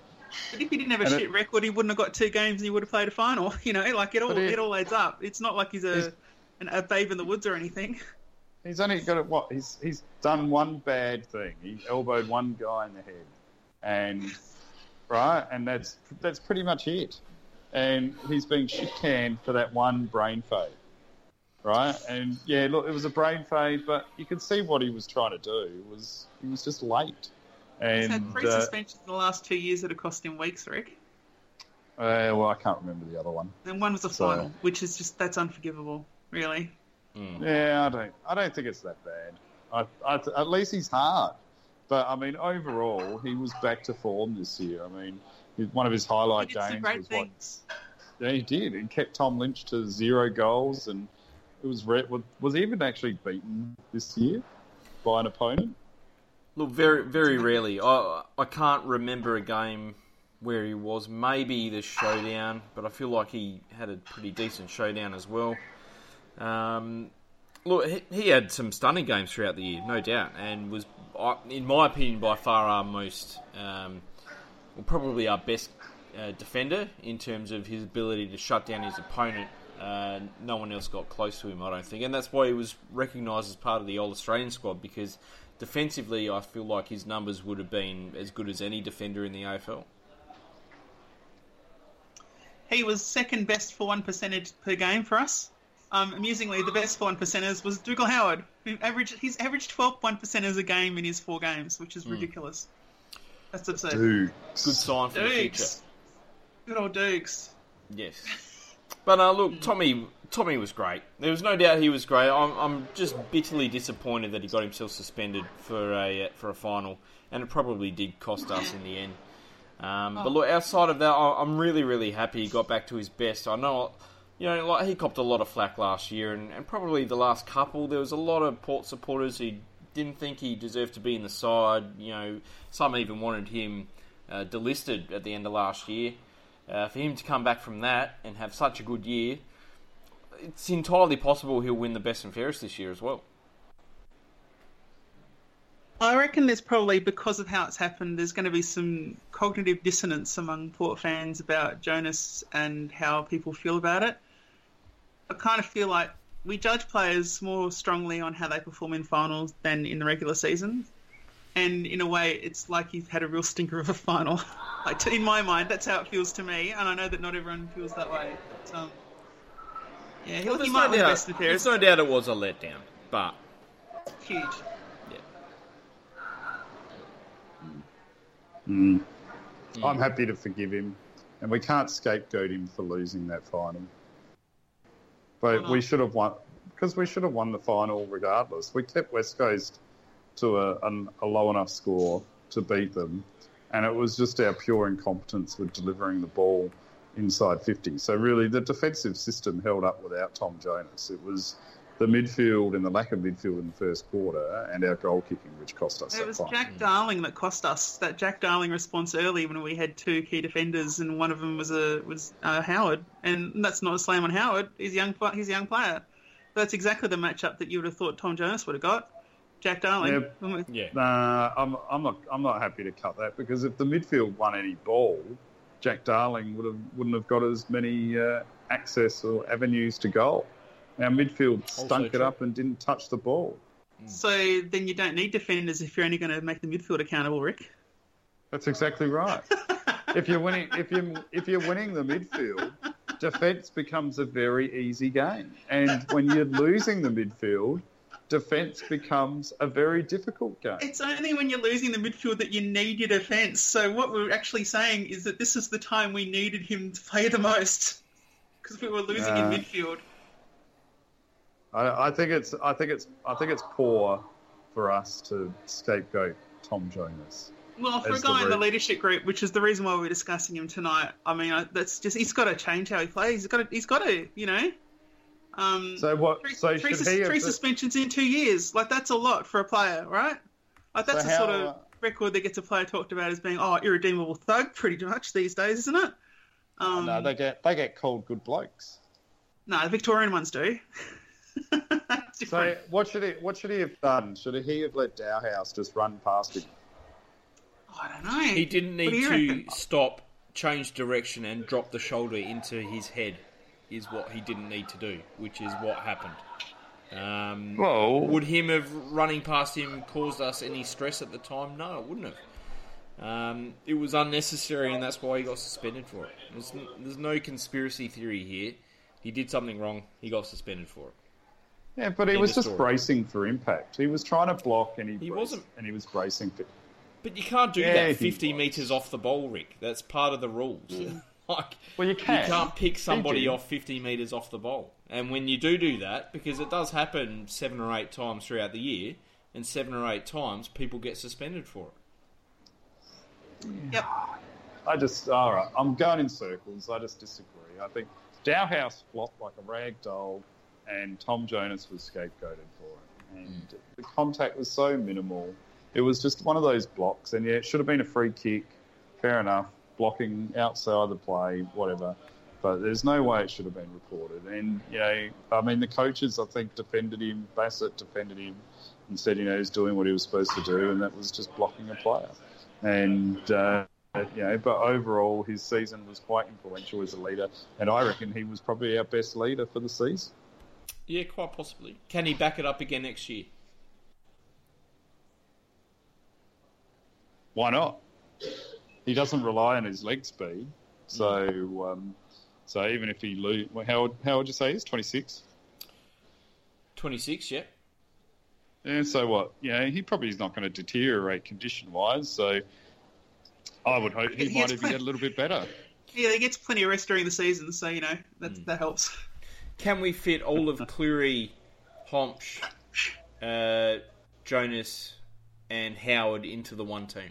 But if he didn't have a And it- shit record, he wouldn't have got two games and he would have played a final. (laughs) You know, like it all But he- it all adds up. It's not like he's a He's- an, a babe in the woods or anything. (laughs) He's only got it. What he's he's done one bad thing. He elbowed one guy in the head, and right, and that's that's pretty much it. And he's been shit canned for that one brain fade, right? And yeah, look, it was a brain fade, but you could see what he was trying to do. It was he was just late, He's and had three uh, suspensions in the last two years that have cost him weeks, Rick. uh, well, I can't remember the other one. And one was a So- final, which is just that's unforgivable, really. Mm. Yeah, I don't. I don't think it's that bad. I, I, at least he's hard. But I mean, overall, he was back to form this year. I mean, one of his He highlight did some games great was what? Yeah, he did. He kept Tom Lynch to zero goals, and it was re- was, was even actually beaten this year by an opponent. Look, very very rarely. I I can't remember a game where he was. Maybe the showdown, but I feel like he had a pretty decent showdown as well. Um, look, he, he had some stunning games throughout the year, no doubt, and was, in my opinion, by far our most, um, well, probably our best uh, defender in terms of his ability to shut down his opponent. Uh, no one else got close to him, I don't think, and that's why he was recognised as part of the All Australian squad because defensively, I feel like his numbers would have been as good as any defender in the AFL. He was second best for one percentage per game for us. Um, amusingly, the best for one percenters was Dougal Howard, who averaged he's averaged 12 one percenters a game in his four games, which is Hmm. ridiculous. That's absurd. Dude, Good sign for the future. Good old Dukes. Yes. But uh, look, Tommy Tommy was great. There was no doubt he was great. I'm, I'm just bitterly disappointed that he got himself suspended for a uh, for a final, and it probably did cost us in the end. Um, But look, outside of that, I- I'm really really happy he got back to his best. I know, you know, like he copped a lot of flack last year, and, and probably the last couple. There was a lot of Port supporters who didn't think he deserved to be in the side. You know, some even wanted him uh, delisted at the end of last year. Uh, for him to come back from that and have such a good year, it's entirely possible he'll win the best and fairest this year as well. I reckon there's probably because of how it's happened, there's going to be some cognitive dissonance among Port fans about Jonas and how people feel about it. I kind of feel like we judge players more strongly on how they perform in finals than in the regular season. and in a way, it's like he's had a real stinker of a final. (laughs) like in my mind, that's how it feels to me, and I know that not everyone feels that way. But, um, yeah, he, Well, he might no win doubt, best and there's no doubt it was a letdown, but Huge. yeah. I'm happy to forgive him, and we can't scapegoat him for losing that final. But we should have won because we should have won the final regardless. We kept West Coast to a, an, a low enough score to beat them, and it was just our pure incompetence with delivering the ball inside 50. So really, the defensive system held up without Tom Jonas. It was the midfield and the lack of midfield in the first quarter, and our goal kicking which cost us It that was final. Jack Darling that cost us that Jack Darling response early when we had two key defenders and one of them was a was uh, Howard, and that's not a slam on Howard. He's a young he's a young player. That's exactly the matchup that you would have thought Tom Jonas would have got. Jack Darling. Yeah. Nah, I'm, I'm not. I'm not happy to cut that because if the midfield won any ball, Jack Darling would have wouldn't have got as many uh, access or avenues to goal. Our midfield stunk it true. up and didn't touch the ball. So then you don't need defenders if you're only going to make the midfield accountable, Rick. That's exactly right. if you're winning, if you if you're winning the midfield, defence becomes a very easy game, and when you're losing the midfield, defence becomes a very difficult game. It's only when you're losing the midfield that you need your defence. So what we're actually saying is that this is the time we needed him to play the most because we were losing in Uh, midfield. I, I think it's I think it's I think it's poor for us to scapegoat Tom Jonas. Well, for a as the guy in the leadership group, which is the reason why we're discussing him tonight, I mean, I- that's just he's got to change how he plays. He's got to, he's got to, you know. Um, So what? three, So three should sus- he? three Have, suspensions in two years, like that's a lot for a player, right? Like that's So the sort of uh, record that gets a player talked about as being oh irredeemable thug, pretty much these days, isn't it? Um, no, they get they get called good blokes. no, the Victorian ones do. (laughs) It's (laughs) So what should he what should he have done? Should he have let Dahlhaus just run past him? I don't know. He didn't need you to reckon? stop, change direction, and drop the shoulder into his head. Is what he didn't need to do, which is what happened. Um, Well, would him have running past him caused us any stress at the time? No, it wouldn't have. Um, it was unnecessary, and that's why he got suspended for it. There's, there's no conspiracy theory here. He did something wrong. He got suspended for it. Yeah, but he was just story. bracing for impact. He was trying to block, and he, He braced- wasn't- and he was bracing for. But you can't do Yeah, that 50 metres off the ball, Rick. That's part of the rules. Hmm. (laughs) like, Well, you can. You can't pick somebody off 50 metres off the ball. And when you do do that, because it does happen seven or eight times throughout the year, and seven or eight times people get suspended for it. Yep. I just all right. I'm going in circles. I just disagree. I think Dahlhaus flopped like a rag doll, and Tom Jonas was scapegoated for it. And the contact was so minimal. It was just one of those blocks, and yeah, it should have been a free kick. Fair enough, blocking outside the play, whatever. But there's no way it should have been recorded. And you know, I mean, the coaches I think defended him. Bassett defended him and said, you know, he's doing what he was supposed to do, and that was just blocking a player. And uh, you know, but overall, his season was quite influential as a leader, and I reckon he was probably our best leader for the season. Yeah, quite possibly. Can he back it up again next year? Why not? He doesn't rely on his leg speed, so um, so even if he lose, well, how old- how would you say he's twenty six? 26, yeah. Yeah, so what? Yeah, he probably is not going to deteriorate condition wise. So I would hope he He might gets even plenty- get a little bit better. (laughs) Yeah, he gets plenty of rest during the season, so you know that Hmm. that helps. Can we fit all of Clurey, Hombsch, uh, Jonas, and Howard into the one team?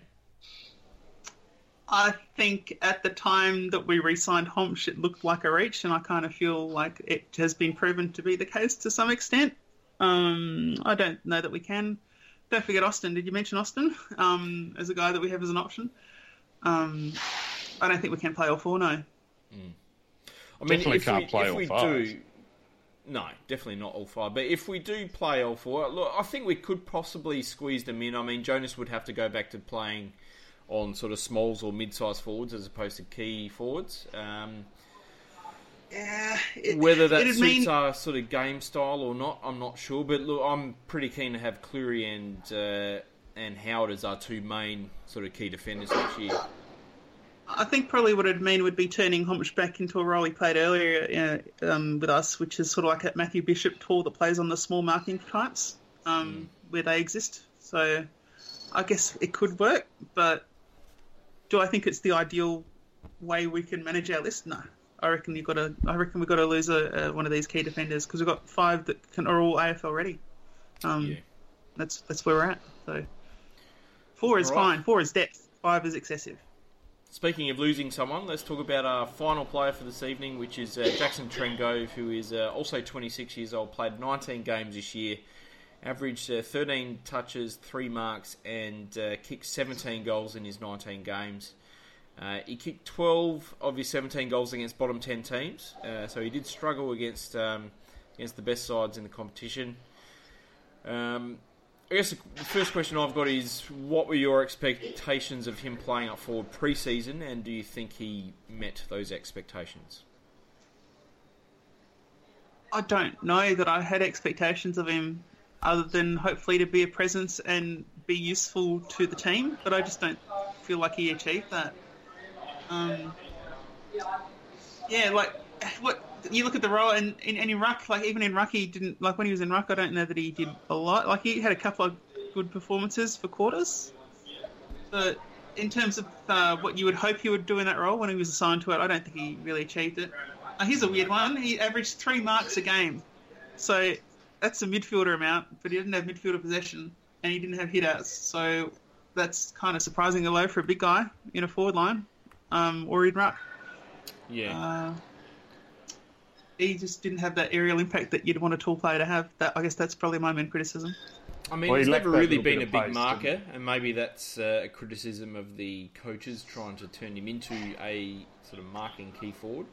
I think at the time that we re-signed Hombsch, it looked like a reach, and I kind of feel like it has been proven to be the case to some extent. Um, I don't know that we can. Don't forget Austin. Did you mention Austin um, as a guy that we have as an option? Um, I don't think we can play all four. No. I mean, Definitely if can't we, play if all we five. do, no, definitely not all five. But if we do play all four, look, I think we could possibly squeeze them in. I mean, Jonas would have to go back to playing on sort of smalls or mid-sized forwards as opposed to key forwards. Um, Yeah. It, whether that suits mean- our sort of game style or not, I'm not sure. But look, I'm pretty keen to have Clurey and uh, and Howard as our two main sort of key defenders next year. I think probably what it'd mean would be turning Hombsch back into a role he played earlier uh, um, with us, which is sort of like a Matthew Bishop tour that plays on the small marking types um, where they exist. So I guess it could work, but do I think it's the ideal way we can manage our list? No. I reckon you got to. I reckon we've got to lose a, a, one of these key defenders because we've got five that can, are all AFL ready. Um, Yeah. That's that's where we're at. So four is right. fine. Four is depth. Five is excessive. Speaking of losing someone, let's talk about our final player for this evening, which is uh, Jackson Trengove, who is uh, also 26 years old, played 19 games this year, averaged uh, 13 touches, 3 marks, and uh, kicked 17 goals in his 19 games. Uh, he kicked 12 of his 17 goals against bottom 10 teams, uh, so he did struggle against um, against the best sides in the competition. Um, I guess the first question I've got is what were your expectations of him playing up forward pre season, and do you think he met those expectations? I don't know that I had expectations of him other than hopefully to be a presence and be useful to the team, but I just don't feel like he achieved that. Um, yeah, like what you look at the role and in, and in ruck, like even in ruck, he didn't like when he was in ruck. I don't know that he did a lot. Like he had a couple of good performances for quarters, but in terms of uh, what you would hope he would do in that role when he was assigned to it, I don't think he really achieved it. Uh, here's a weird one. He averaged three marks a game, so that's a midfielder amount, but he didn't have midfielder possession and he didn't have hitouts. So that's kind of surprisingly low for a big guy in a forward line um, or in ruck. Yeah, Uh, he just didn't have that aerial impact that you'd want a tall player to have. That I guess that's probably my main criticism. I mean, well, he's never really been a big of marker, and maybe that's uh, a criticism of the coaches trying to turn him into a sort of marking key forward.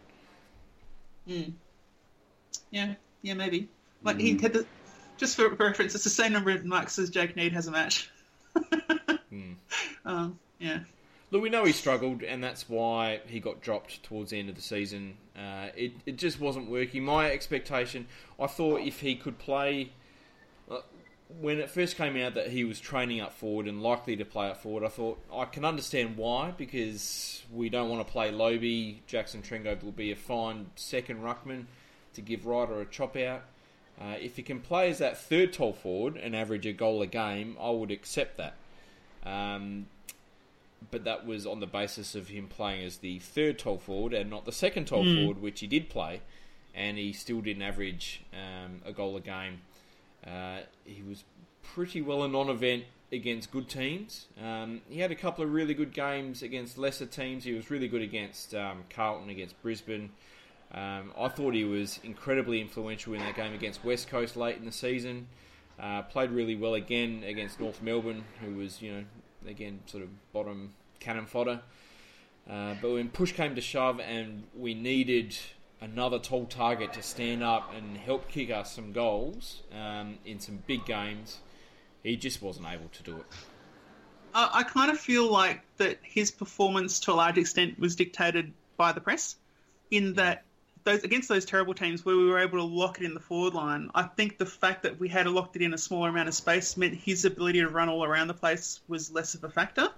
Yeah, yeah, maybe. Like he had the, just for reference, it's the same number of marks as Jake Neade has a match. (laughs) um, yeah. Look, we know he struggled, and that's why he got dropped towards the end of the season. Uh, it, it just wasn't working. My expectation, I thought if he could play. Uh, when it first came out that he was training up forward and likely to play up forward, I thought I can understand why because we don't want to play Lobbe. Jackson Trengove will be a fine second ruckman to give Ryder a chop out. Uh, if he can play as that third tall forward and average a goal a game, I would accept that. Um, but that was on the basis of him playing as the third tall forward and not the second tall forward, which he did play, and he still didn't average um, a goal a game. Uh, he was pretty well a non-event against good teams. Um, he had a couple of really good games against lesser teams. He was really good against um, Carlton, against Brisbane. Um, I thought he was incredibly influential in that game against West Coast late in the season. Uh, played really well again against North Melbourne, who was, you know, again, sort of bottom cannon fodder. Uh, but when push came to shove and we needed another tall target to stand up and help kick us some goals um, in some big games, he just wasn't able to do it. I, I kind of feel like that his performance to a large extent was dictated by the press, in that those against those terrible teams where we were able to lock it in the forward line. I think the fact that we had locked it in a smaller amount of space meant his ability to run all around the place was less of a factor.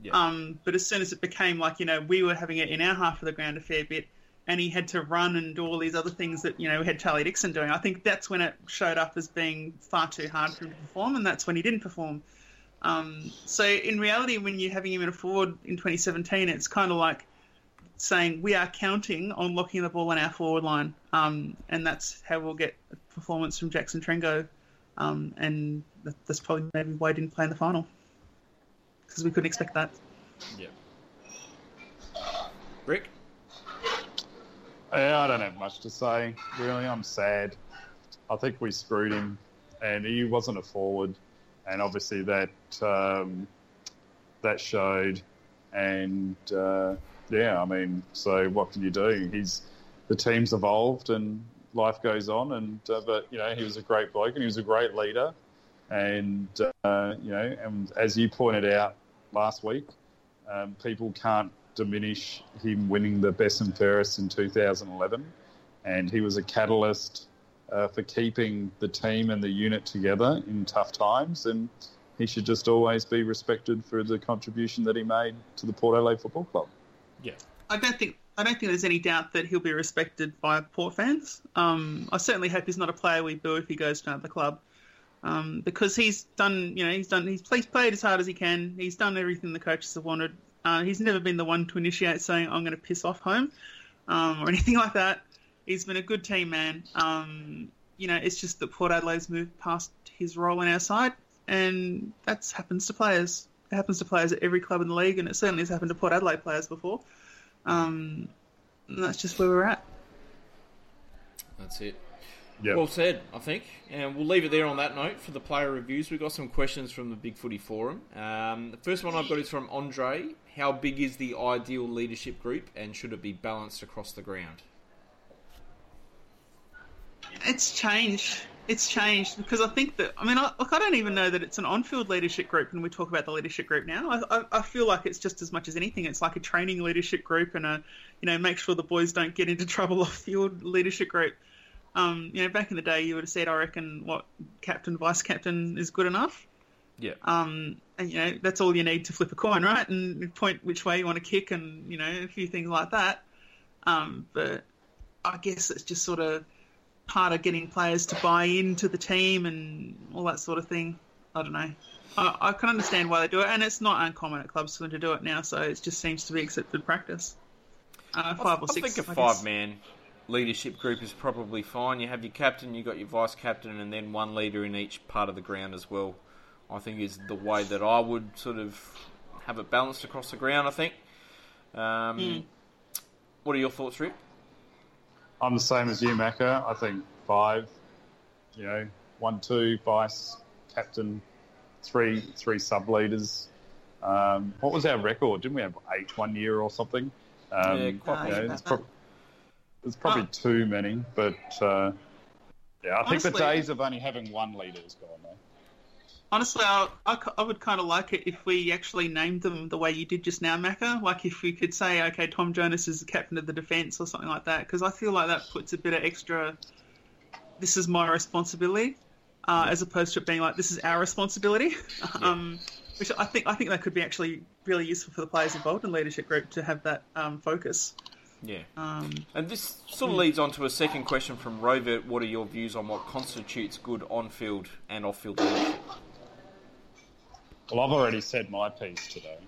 Yeah. Um, but as soon as it became like you know we were having it in our half of the ground a fair bit, and he had to run and do all these other things that you know we had Charlie Dixon doing. I think that's when it showed up as being far too hard for him to perform, and that's when he didn't perform. Um, so in reality, when you're having him in a forward in 2017, it's kind of like saying we are counting on locking the ball in our forward line, um, and that's how we'll get a performance from Jackson Trengo. Um, and that, that's probably maybe why he didn't play in the final because we couldn't expect that. Yeah. Rick? Yeah, I don't have much to say. Really, I'm sad. I think we screwed him, and he wasn't a forward, and obviously that um, that showed. And uh, yeah, I mean, so what can you do? He's the team's evolved, and life goes on. And uh, but you know, he was a great bloke, and he was a great leader. And uh, you know, and as you pointed out last week, um, people can't diminish him winning the best and fairest in 2011, and he was a catalyst uh, for keeping the team and the unit together in tough times. And he should just always be respected for the contribution that he made to the Port Adelaide Football Club. Yeah. I don't think I don't think there's any doubt that he'll be respected by Port fans. Um, I certainly hope he's not a player we boo if he goes to another club, um, because he's done. You know, he's done. He's played, played as hard as he can. He's done everything the coaches have wanted. Uh, he's never been the one to initiate saying I'm going to piss off home um, or (laughs) anything like that. He's been a good team man. Um, you know, it's just that Port Adelaide's moved past his role in our side, and that happens to players. It happens to players at every club in the league, and it certainly has happened to Port Adelaide players before. Um, and that's just where we're at. That's it. Yeah. Well said, I think. And we'll leave it there on that note for the player reviews. We've got some questions from the Big Footy Forum. Um, the first one I've got is from Andre. How big is the ideal leadership group and should it be balanced across the ground? It's changed. It's changed because I think that I mean, I, look, I don't even know that it's an on-field leadership group when we talk about the leadership group now. I, I, I feel like it's just as much as anything. It's like a training leadership group and a, you know, make sure the boys don't get into (laughs) trouble off-field leadership group. Um, you know, back in the day, you would have said, I reckon, what captain, vice captain is good enough. Yeah. Um, and you know, that's all you need to flip a coin, right? And point which way you want to kick, and you know, a few things like that. Um, but I guess it's just sort of part of getting players to buy into the team and all that sort of thing. I don't know. I, I can understand why they do it, and it's not uncommon at clubs for them to do it now. So it just seems to be accepted practice. Uh, five or six. I think a I guess. five man leadership group is probably fine. You have your captain, you got your vice captain, and then one leader in each part of the ground as well. I think is the way that I would sort of have it balanced across the ground. I think. Um, Hmm. What are your thoughts, Rick? I'm the same as you, Macca. I think five, you know, one, two, vice, captain, three, three sub leaders. Um, what was our record? Didn't we have eight one year or something? Um, Yeah, quite you know, it's, prob- it's probably Oh. too many, but uh, yeah, I think the days of only having one leader is gone now. Honestly, I, I, I would kind of like it if we actually named them the way you did just now, Macca. Like if we could say, okay, Tom Jonas is the captain of the defence or something like that, because I feel like that puts a bit of extra. This is my responsibility, uh, as opposed to it being like this is our responsibility. (laughs) um, which I think I think that could be actually really useful for the players involved in leadership group to have that um, focus. Yeah. Um, And this sort of leads on to a second question from Rovert. What are your views on what constitutes good on-field and off-field leadership? Well, I've already said my piece today.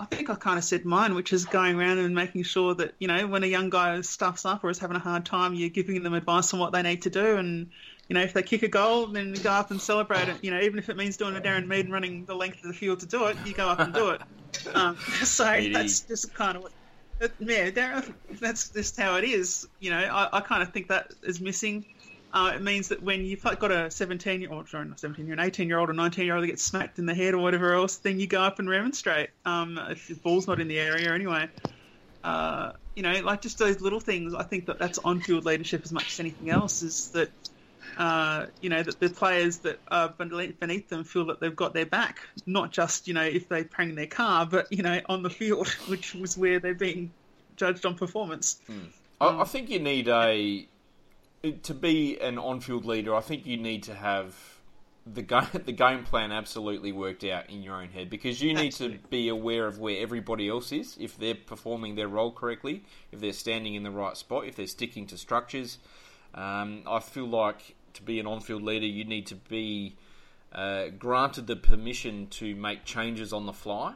I think I kind of said mine, which is going around and making sure that, you know, when a young guy stuffs up or is having a hard time, you're giving them advice on what they need to do. And, you know, if they kick a goal, then go up and celebrate it. You know, even if it means doing a Darren Mead and running the length of the field to do it, you go up and do it. Um, (laughs) so that's just kind of what. Yeah, Darren, that's just how it is. You know, I, I kind of think that is missing. Uh, it means that when you've got a 17 year old, sorry, not 17 year, an 18 year old or 19 year old that gets smacked in the head or whatever else, then you go up and remonstrate. Um, if the ball's not in the area anyway. Uh, you know, like just those little things. I think that that's on field leadership as much as anything else. Is that uh, you know that the players that are beneath them feel that they've got their back, not just you know if they prang their car, but you know on the field, (laughs) which was where they're being judged on performance. I, I think you need a to be an on-field leader. I think you need to have the game (laughs) the game plan absolutely worked out in your own head because you need to be aware of where everybody else is if they're performing their role correctly, if they're standing in the right spot, if they're sticking to structures. Um, I feel like to be an on-field leader, you need to be uh, granted the permission to make changes on the fly.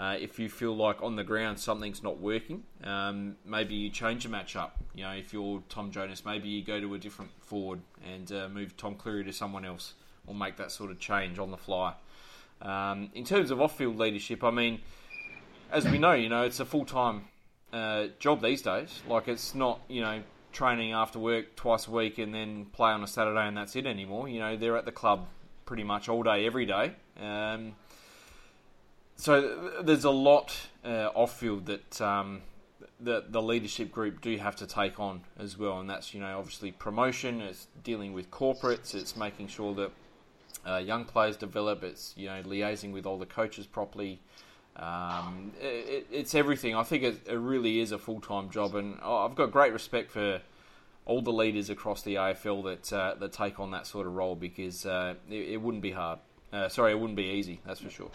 Uh, if you feel like on the ground something's not working, um, maybe you change a matchup. You know, if you're Tom Jonas, maybe you go to a different forward and uh, move Tom Clurey to someone else, or make that sort of change on the fly. Um, in terms of off-field leadership, I mean, as we know, you know, it's a full-time uh, job these days. Like it's not, you know, training after work twice a week and then play on a Saturday and that's it anymore. You know, they're at the club pretty much all day, every day. Um, so there's a lot uh, off field that um, the the leadership group do have to take on as well, and that's you know obviously promotion, it's dealing with corporates, it's making sure that uh, young players develop, it's you know liaising with all the coaches properly. Um, it, it's everything. I think it, it really is a full time job, and I've got great respect for all the leaders across the AFL that uh, that take on that sort of role because uh, it, it wouldn't be hard. Uh, sorry, it wouldn't be easy. That's for sure.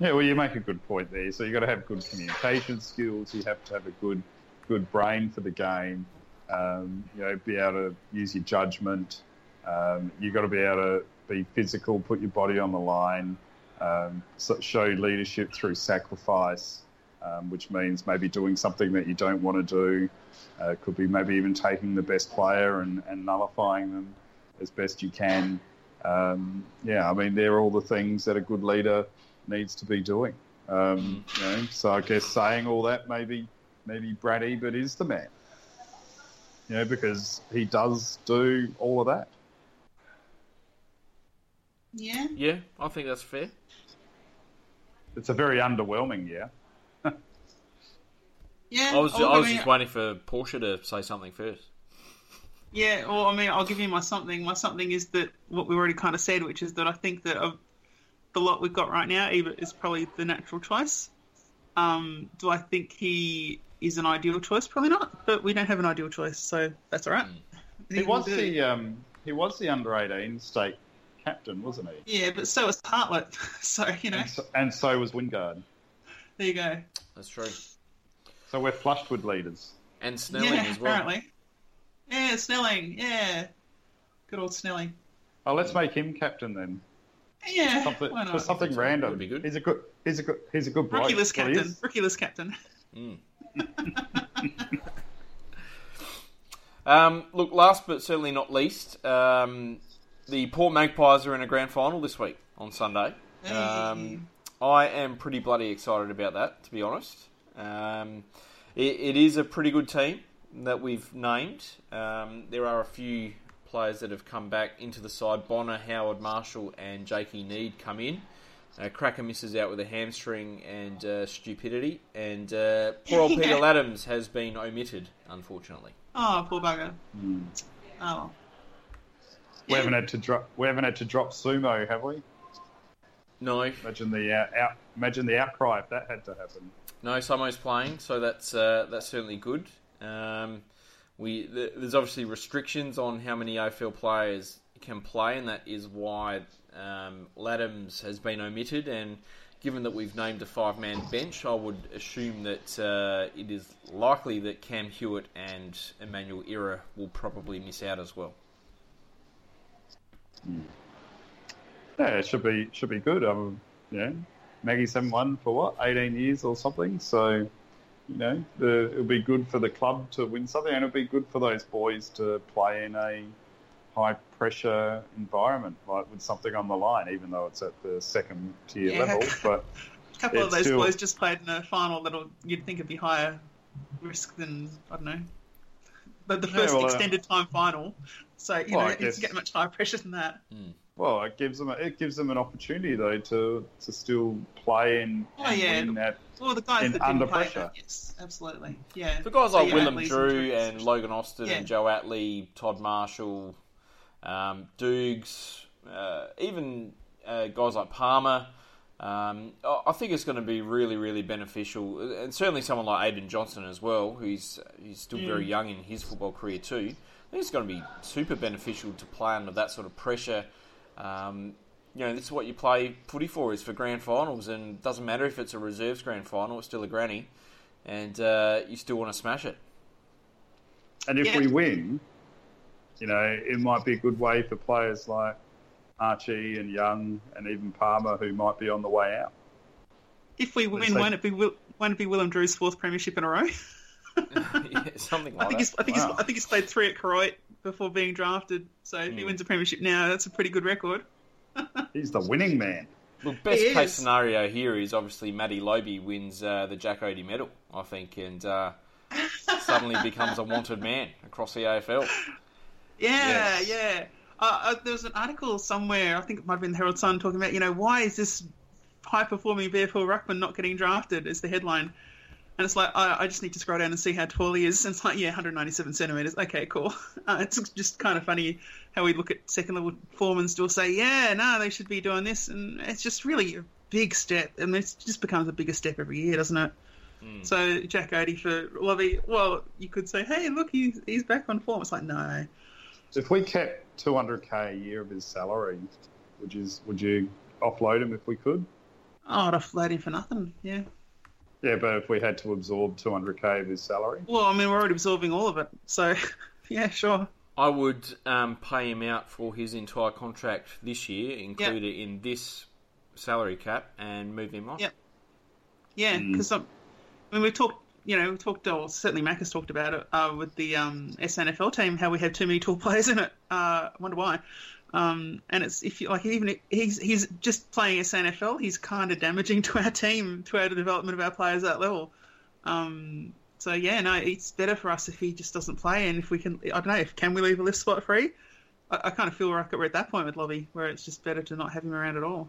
Yeah, well, you make a good point there. So you've got to have good communication skills. You have to have a good, good brain for the game. Um, you know, be able to use your judgment. Um, you've got to be able to be physical, put your body on the line, um, so show leadership through sacrifice, um, which means maybe doing something that you don't want to do. Uh, could be maybe even taking the best player and, and nullifying them as best you can. Um, yeah, I mean, they're all the things that a good leader needs to be doing. Um, you know, so I guess saying all that, maybe maybe Brad Ebert is the man. You know, because he does do all of that. Yeah. Yeah, I think that's fair. It's a very underwhelming year. (laughs) Yeah. I was I'll I was give just waiting for Portia to say something first. Yeah, well, I mean, I'll give you my something. My something is that what we already kind of said, which is that I think that of the lot we've got right now, Ebert is probably the natural choice. Um, do I think he is an ideal choice? Probably not, but we don't have an ideal choice, so that's all right. He was the um, he was the under eighteen state captain, wasn't he? Yeah, but so was Hartlett. (laughs) So you know, And so, and so was Wingard. there you go. That's true. So we're flushed with leaders. And Snelling yeah, as well. apparently. Yeah, Snelling. Yeah, good old Snelling. Oh, let's make him captain then. Yeah, Something, why for not? something so. random. Would be good. He's a good. He's a good. He's a good. Rookie list captain. Rookie list captain. Um, look, last but certainly not least, um, the Port Magpies are in a grand final this week on Sunday. Um, I am pretty bloody excited about that, to be honest. Um, it, it is a pretty good team that we've named. Um, there are a few players that have come back into the side. Bonner, Howard Marshall, and Jakey Neade come in. Uh, Cracker misses out with a hamstring and uh, stupidity, and uh, poor old (laughs) Peter Yeah. Ladhams has been omitted, unfortunately. Oh, poor bugger. Hmm. Oh. We haven't had to drop. We haven't had to drop sumo, have we? No, Imagine the uh, out. Imagine the outcry if that had to happen. no, Samo's playing, so that's uh, that's certainly good. Um, we th- there's obviously restrictions on how many AFL players can play, and that is why um, Ladhams has been omitted. And given that we've named a five-man bench, I would assume that uh, it is likely that Cam Hewitt and Emmanuel Irra will probably miss out as well. Yeah, it should be should be good. Um, you know, Maggie's haven't for what eighteen years or something. So, you know, the, it'll be good for the club to win something, and it'll be good for those boys to play in a high pressure environment, like with something on the line, even though it's at the second tier Yeah. level. (laughs) But A couple of those still- boys just played in a final that you'd think would be higher risk than I don't know. But the Yeah, first well, uh, extended time final, so you Well, know I it's guess- get much higher pressure than that. Well, it gives them a, it gives them an opportunity though to to still play and, Oh, and yeah. win that. Well, the guys In- that under play, pressure. yes, absolutely, yeah. The guys So, like yeah, Willem Drew Drews. and Logan Austin Yeah. and Joe Atley, Todd Marshall, um, Dukes, uh, even uh, guys like Palmer. Um, I I think it's going to be really, really beneficial, and certainly someone like Aidyn Johnson as well, who's he's still very young in his football career too. I think it's going to be super beneficial to play under that sort of pressure. Um, you know, this is what you play footy for, is for grand finals, and doesn't matter if it's a reserves grand final, it's still a granny, and uh, you still want to smash it. And if Yeah. we win, you know, it might be a good way for players like Archie and Young and even Palmer who might be on the way out. If we win, won't it be Will, won't it be Willem Drew's fourth premiership in a row? (laughs) Yeah, something I like think that. he's I think Wow. he's I think he's played three at Croydon before being drafted. So if Hmm. he wins a premiership now, that's a pretty good record. (laughs) He's the winning man. Look, best He case is. scenario here is obviously Matty Lobbe wins uh, the Jack Oatey medal, I think, and uh, suddenly (laughs) becomes a wanted man across the AFL. Yeah, Yes. yeah. Uh, uh, there was an article somewhere, I think it might have been the Herald Sun, talking about, you know, why is this high performing VFL ruckman not getting drafted? Is the headline. And it's like, I, I just need to scroll down and see how tall he is. And it's like, yeah, 197 centimetres. Okay, cool. (laughs) Uh, it's just kind of funny how we look at second level foremen still say, yeah, no, they should be doing this. And it's just really a big step. And it just becomes a bigger step every year, doesn't it? So Jack Oatey for Lovey, well, you could say, hey, look, he's, he's back on form. It's like, no. If we kept 200k a year of his salary, Would you would you offload him if we could? Oh, I'd offload him for nothing. Yeah. Yeah, but if we had to absorb 200k of his salary, Well, I mean, we're already absorbing all of it, so (laughs) yeah, sure. I would um, pay him out for his entire contract this year, include it in this salary cap, and move him on. Yep. Yeah, because I mean, we talked, you know, we talked, or certainly Mac has talked about it uh, with the um, SANFL team, how we have too many tall players in it. Uh, I wonder why. Um, and it's if you like, even if he's he's just playing SANFL, he's kind of damaging (laughs) to our team, to our development of our players at that level. Um, so yeah, no, it's better for us if he just doesn't play, and if we can, I don't know, if can we leave a lift spot free? I, I kind of feel like we're at that point with Lobby, where it's just better to not have him around at all.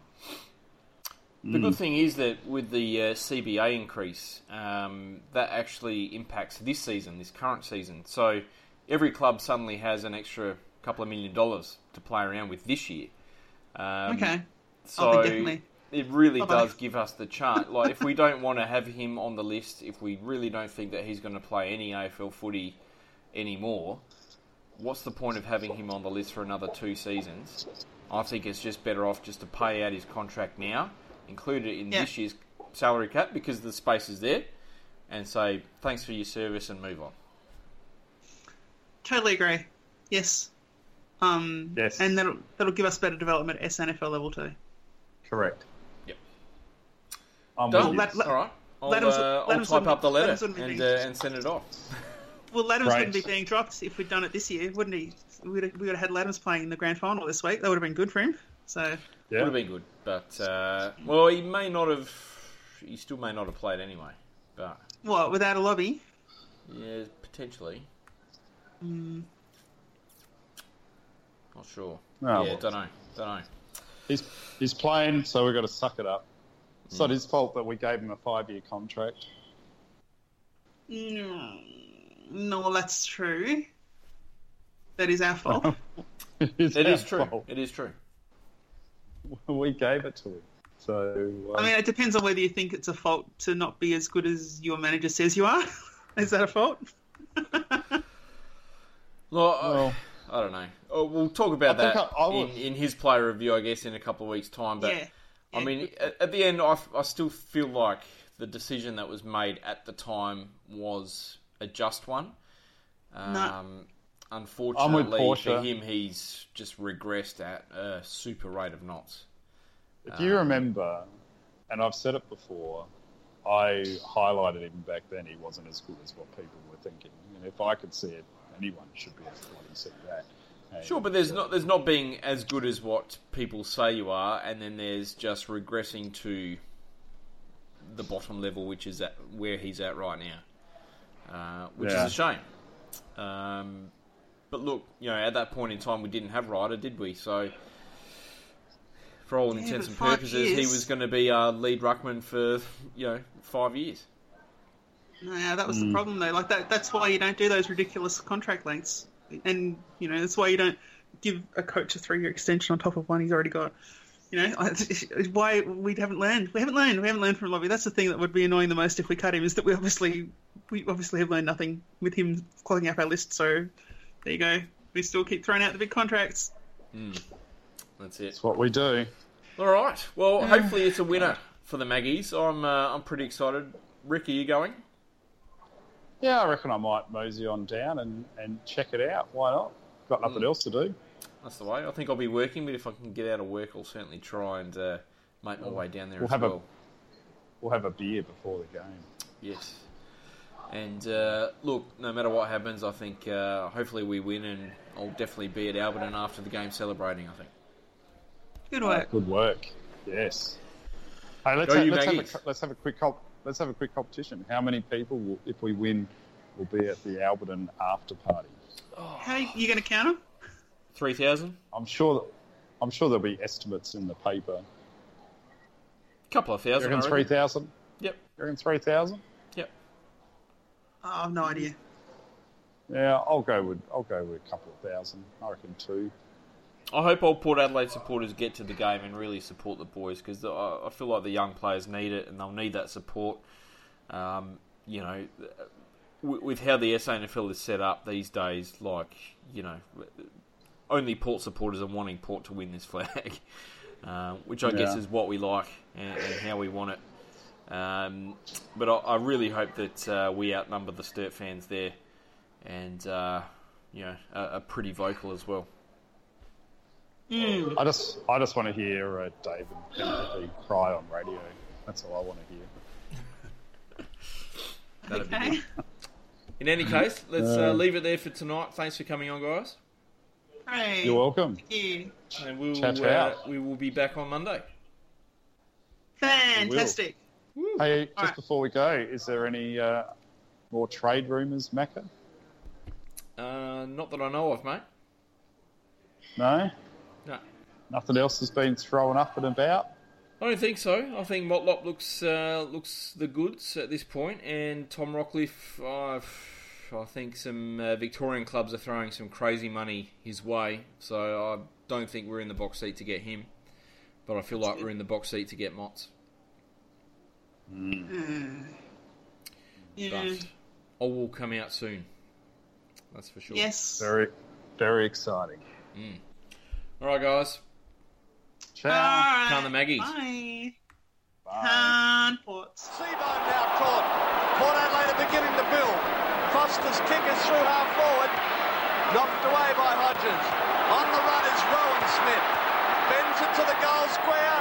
The good thing is that with the uh, CBA increase, um, that actually impacts this season, this current season. So every club suddenly has an extra couple of million dollars to play around with this year. Um, Okay. So definitely. it really does (laughs) give us the chance. Like if we don't want to have him on the list, if we really don't think that he's going to play any AFL footy anymore, what's the point of having him on the list for another two seasons? I think it's just better off just to pay out his contract now, include it in Yeah. this year's salary cap because the space is there, and say thanks for your service and move on. Totally agree. Yes. Um, Yes. And that'll that'll give us better development at SANFL level too. correct. Yep. I'm Done. Let- let- All right. I'll, Ladhams- uh, I'll type up the letter Ladhams wouldn't and, uh, and send it off. Well, Ladhams Great. wouldn't be being dropped if we'd done it this year, wouldn't he? We'd have, we would have had Ladhams playing in the grand final this week. That would have been good for him. So yeah. Would have been good, but uh, well, he may not have. He still may not have played anyway, but what without a lobby? yeah, potentially. Mm. Not sure. Oh, yeah, well. don't know. Don't know. He's he's playing, so we've got to suck it up. It's not his fault that we gave him a five-year contract. No, no, that's true. That is our fault. (laughs) It's It our is true. fault. It is true. (laughs) We gave it to him. So uh, I mean, it depends on whether you think it's a fault to not be as good as your manager says you are. (laughs) is that a fault? Well, well, I don't know. Oh, we'll talk about I that I- I would- in, in his player review, I guess, in a couple of weeks' time. But yeah. I Yeah, mean, at, at the end, I still feel like the decision that was made at the time was a just one. Um, Unfortunately for him, he's just regressed at a super rate of knots. if you remember, and I've said it before, I highlighted him back then. He wasn't as good as what people were thinking. And if I could see it, anyone should be able to bloody see that. And, Sure, but there's not there's not being as good as what people say you are, and then there's just regressing to the bottom level, which is at where he's at right now, uh, which Yeah. is a shame. Um, but look, you know, at that point in time, we didn't have Ryder, did we? So, for all Yeah, intents and five purposes, he was going to be our lead ruckman for you know five years. No, that was Hmm. the problem though. Like that, that's why you don't do those ridiculous contract lengths, and you know that's why you don't give a coach a three-year extension on top of one he's already got. You know, I- (laughs) why we haven't learned. We haven't learned. We haven't learned from Lobby. That's the thing that would be annoying the most if we cut him is that we obviously we obviously have learned nothing with him clogging up our list. So there you go. We still keep throwing out the big contracts. That's it. That's what we do. All right. Well, hopefully it's a winner for the Maggies. I'm uh, I'm pretty excited. Rick, are you going? Yeah, I reckon I might mosey on down and, and check it out. Why not? Got nothing else to do. That's the way. I think I'll be working, but if I can get out of work, I'll certainly try and uh, make my way down there We'll as have a- well. We'll have a beer before the game. Yes. And uh, look, no matter what happens, I think uh, hopefully we win, and I'll definitely be at Alberton after the game celebrating. I think. Good work. Good work. Yes. Hey, let's, Go ha- you, let's, have, a, let's have a quick comp- let's have a quick competition. How many people, will, if we win, will be at the Alberton after party? How you going to count them? Three thousand. I'm sure. That, I'm sure there'll be estimates in the paper. A couple of thousand. I reckon reckon. three thousand? Yep. You reckon three thousand? Yep. Oh, I have no idea. Yeah, I'll go with I'll go with a couple of thousand. I reckon two. I hope all Port Adelaide supporters get to the game and really support the boys because I I feel like the young players need it and they'll need that support. Um, you know, with, how the SANFL is set up these days, like you know, only Port supporters are wanting Port to win this flag. uh, (laughs) which I guess is what we like and, and how we want it. Um, but I, I really hope that uh, we outnumber the Sturt fans there, and uh, you know, are, are pretty vocal as well. I just, I just want to hear uh, David Penelope cry on radio. That's all I want to hear. (laughs) That'd be Okay. good. In any case, let's uh, leave it there for tonight. Thanks for coming on, guys, Great. You're welcome. Thank you. and we'll uh, we will be back on Monday. Fantastic. Hey, just Alright. before we go, is there any uh, more trade rumours, Macca? Uh, not that I know of, mate. No, No. Nothing else has been thrown up and about. I don't think so. I think Motlop looks uh, looks the goods at this point, and Tom Rockliff. Uh, I think some uh, Victorian clubs are throwing some crazy money his way, so I don't think we're in the box seat to get him. But I feel like we're in the box seat to get Mott's. Yeah. But all will come out soon. That's for sure. Yes. Very, very exciting. All right, guys. Ciao. All right. Count the Maggies. Bye. Bye. Can't ports. Seabone now caught. Port Adelaide are beginning to build. Foster's kick is through half forward. Knocked away by Hodges. On the run is Rowan Smith. Bends it to the goal square.